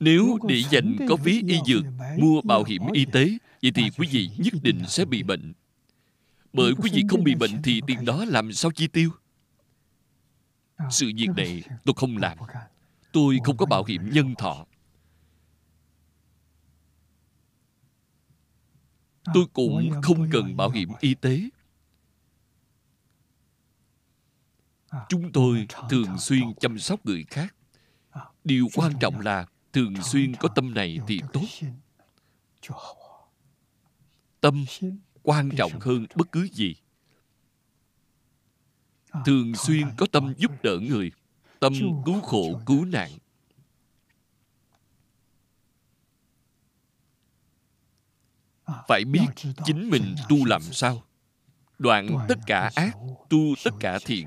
Nếu để dành có phí y dược mua bảo hiểm y tế, vậy thì quý vị nhất định sẽ bị bệnh. Bởi quý vị không bị bệnh thì tiền đó làm sao chi tiêu? Sự việc này tôi không làm. Tôi không có bảo hiểm nhân thọ. Tôi cũng không cần bảo hiểm y tế. Chúng tôi thường xuyên chăm sóc người khác. Điều quan trọng là thường xuyên có tâm này thì tốt. Tâm quan trọng hơn bất cứ gì. Thường xuyên có tâm giúp đỡ người. Tâm cứu khổ cứu nạn phải biết chính mình tu làm sao? đoạn tất cả ác tu tất cả thiện.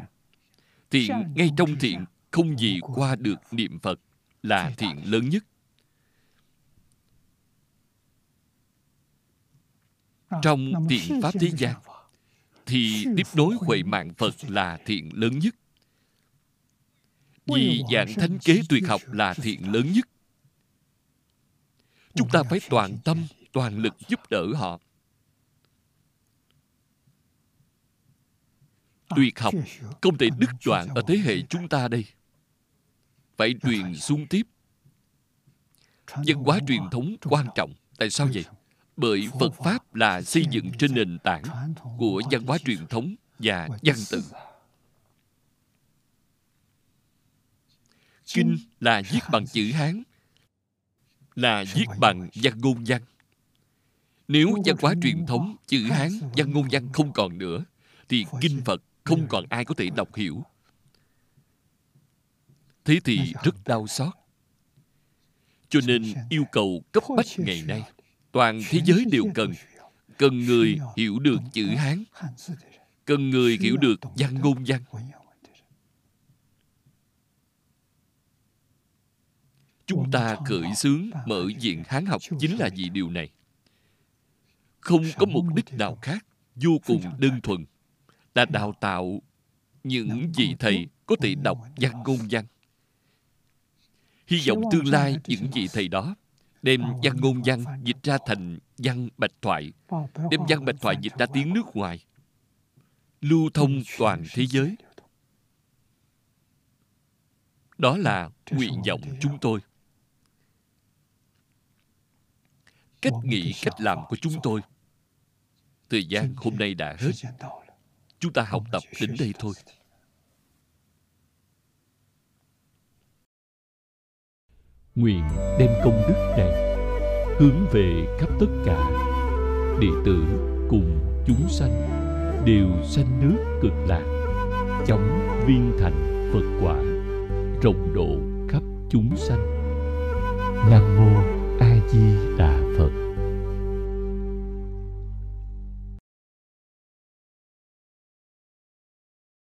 thiện ngay trong thiện không gì qua được niệm phật là thiện lớn nhất. Trong thiện pháp thế gian thì tiếp nối huệ mạng phật là thiện lớn nhất. Vì dạng thánh kế tuyệt học là thiện lớn nhất. Chúng ta phải toàn tâm toàn lực giúp đỡ họ. Tuyệt học không thể đứt đoạn ở thế hệ chúng ta đây. Phải truyền xuống tiếp. Văn hóa truyền thống quan trọng. Tại sao vậy? Bởi Phật Pháp là xây dựng trên nền tảng của văn hóa truyền thống và văn tự. Kinh là viết bằng chữ Hán, là viết bằng văn ngôn văn. Nếu văn hóa truyền thống, chữ Hán, văn ngôn văn không còn nữa, thì kinh Phật không còn ai có thể đọc hiểu. Thế thì rất đau xót. Cho nên yêu cầu cấp bách ngày nay toàn thế giới đều cần cần người hiểu được chữ hán cần người hiểu được văn ngôn văn. Chúng ta khởi xướng mở diện hán học chính là vì điều này không có mục đích nào khác vô cùng đơn thuần là đào tạo những vị thầy có thể đọc văn ngôn văn. Hy vọng tương lai những vị thầy đó đem văn ngôn văn dịch ra thành văn bạch thoại đem văn bạch thoại dịch ra tiếng nước ngoài lưu thông toàn thế giới. đó. Là nguyện vọng chúng tôi cách nghĩ cách làm của chúng tôi. Thời gian hôm nay đã hết. chúng ta học tập đến đây thôi. Nguyện đem công đức này hướng về khắp tất cả đệ tử cùng chúng sanh đều sanh nước cực lạc chóng viên thành phật quả rộng độ khắp chúng sanh. Nam mô a di đà phật.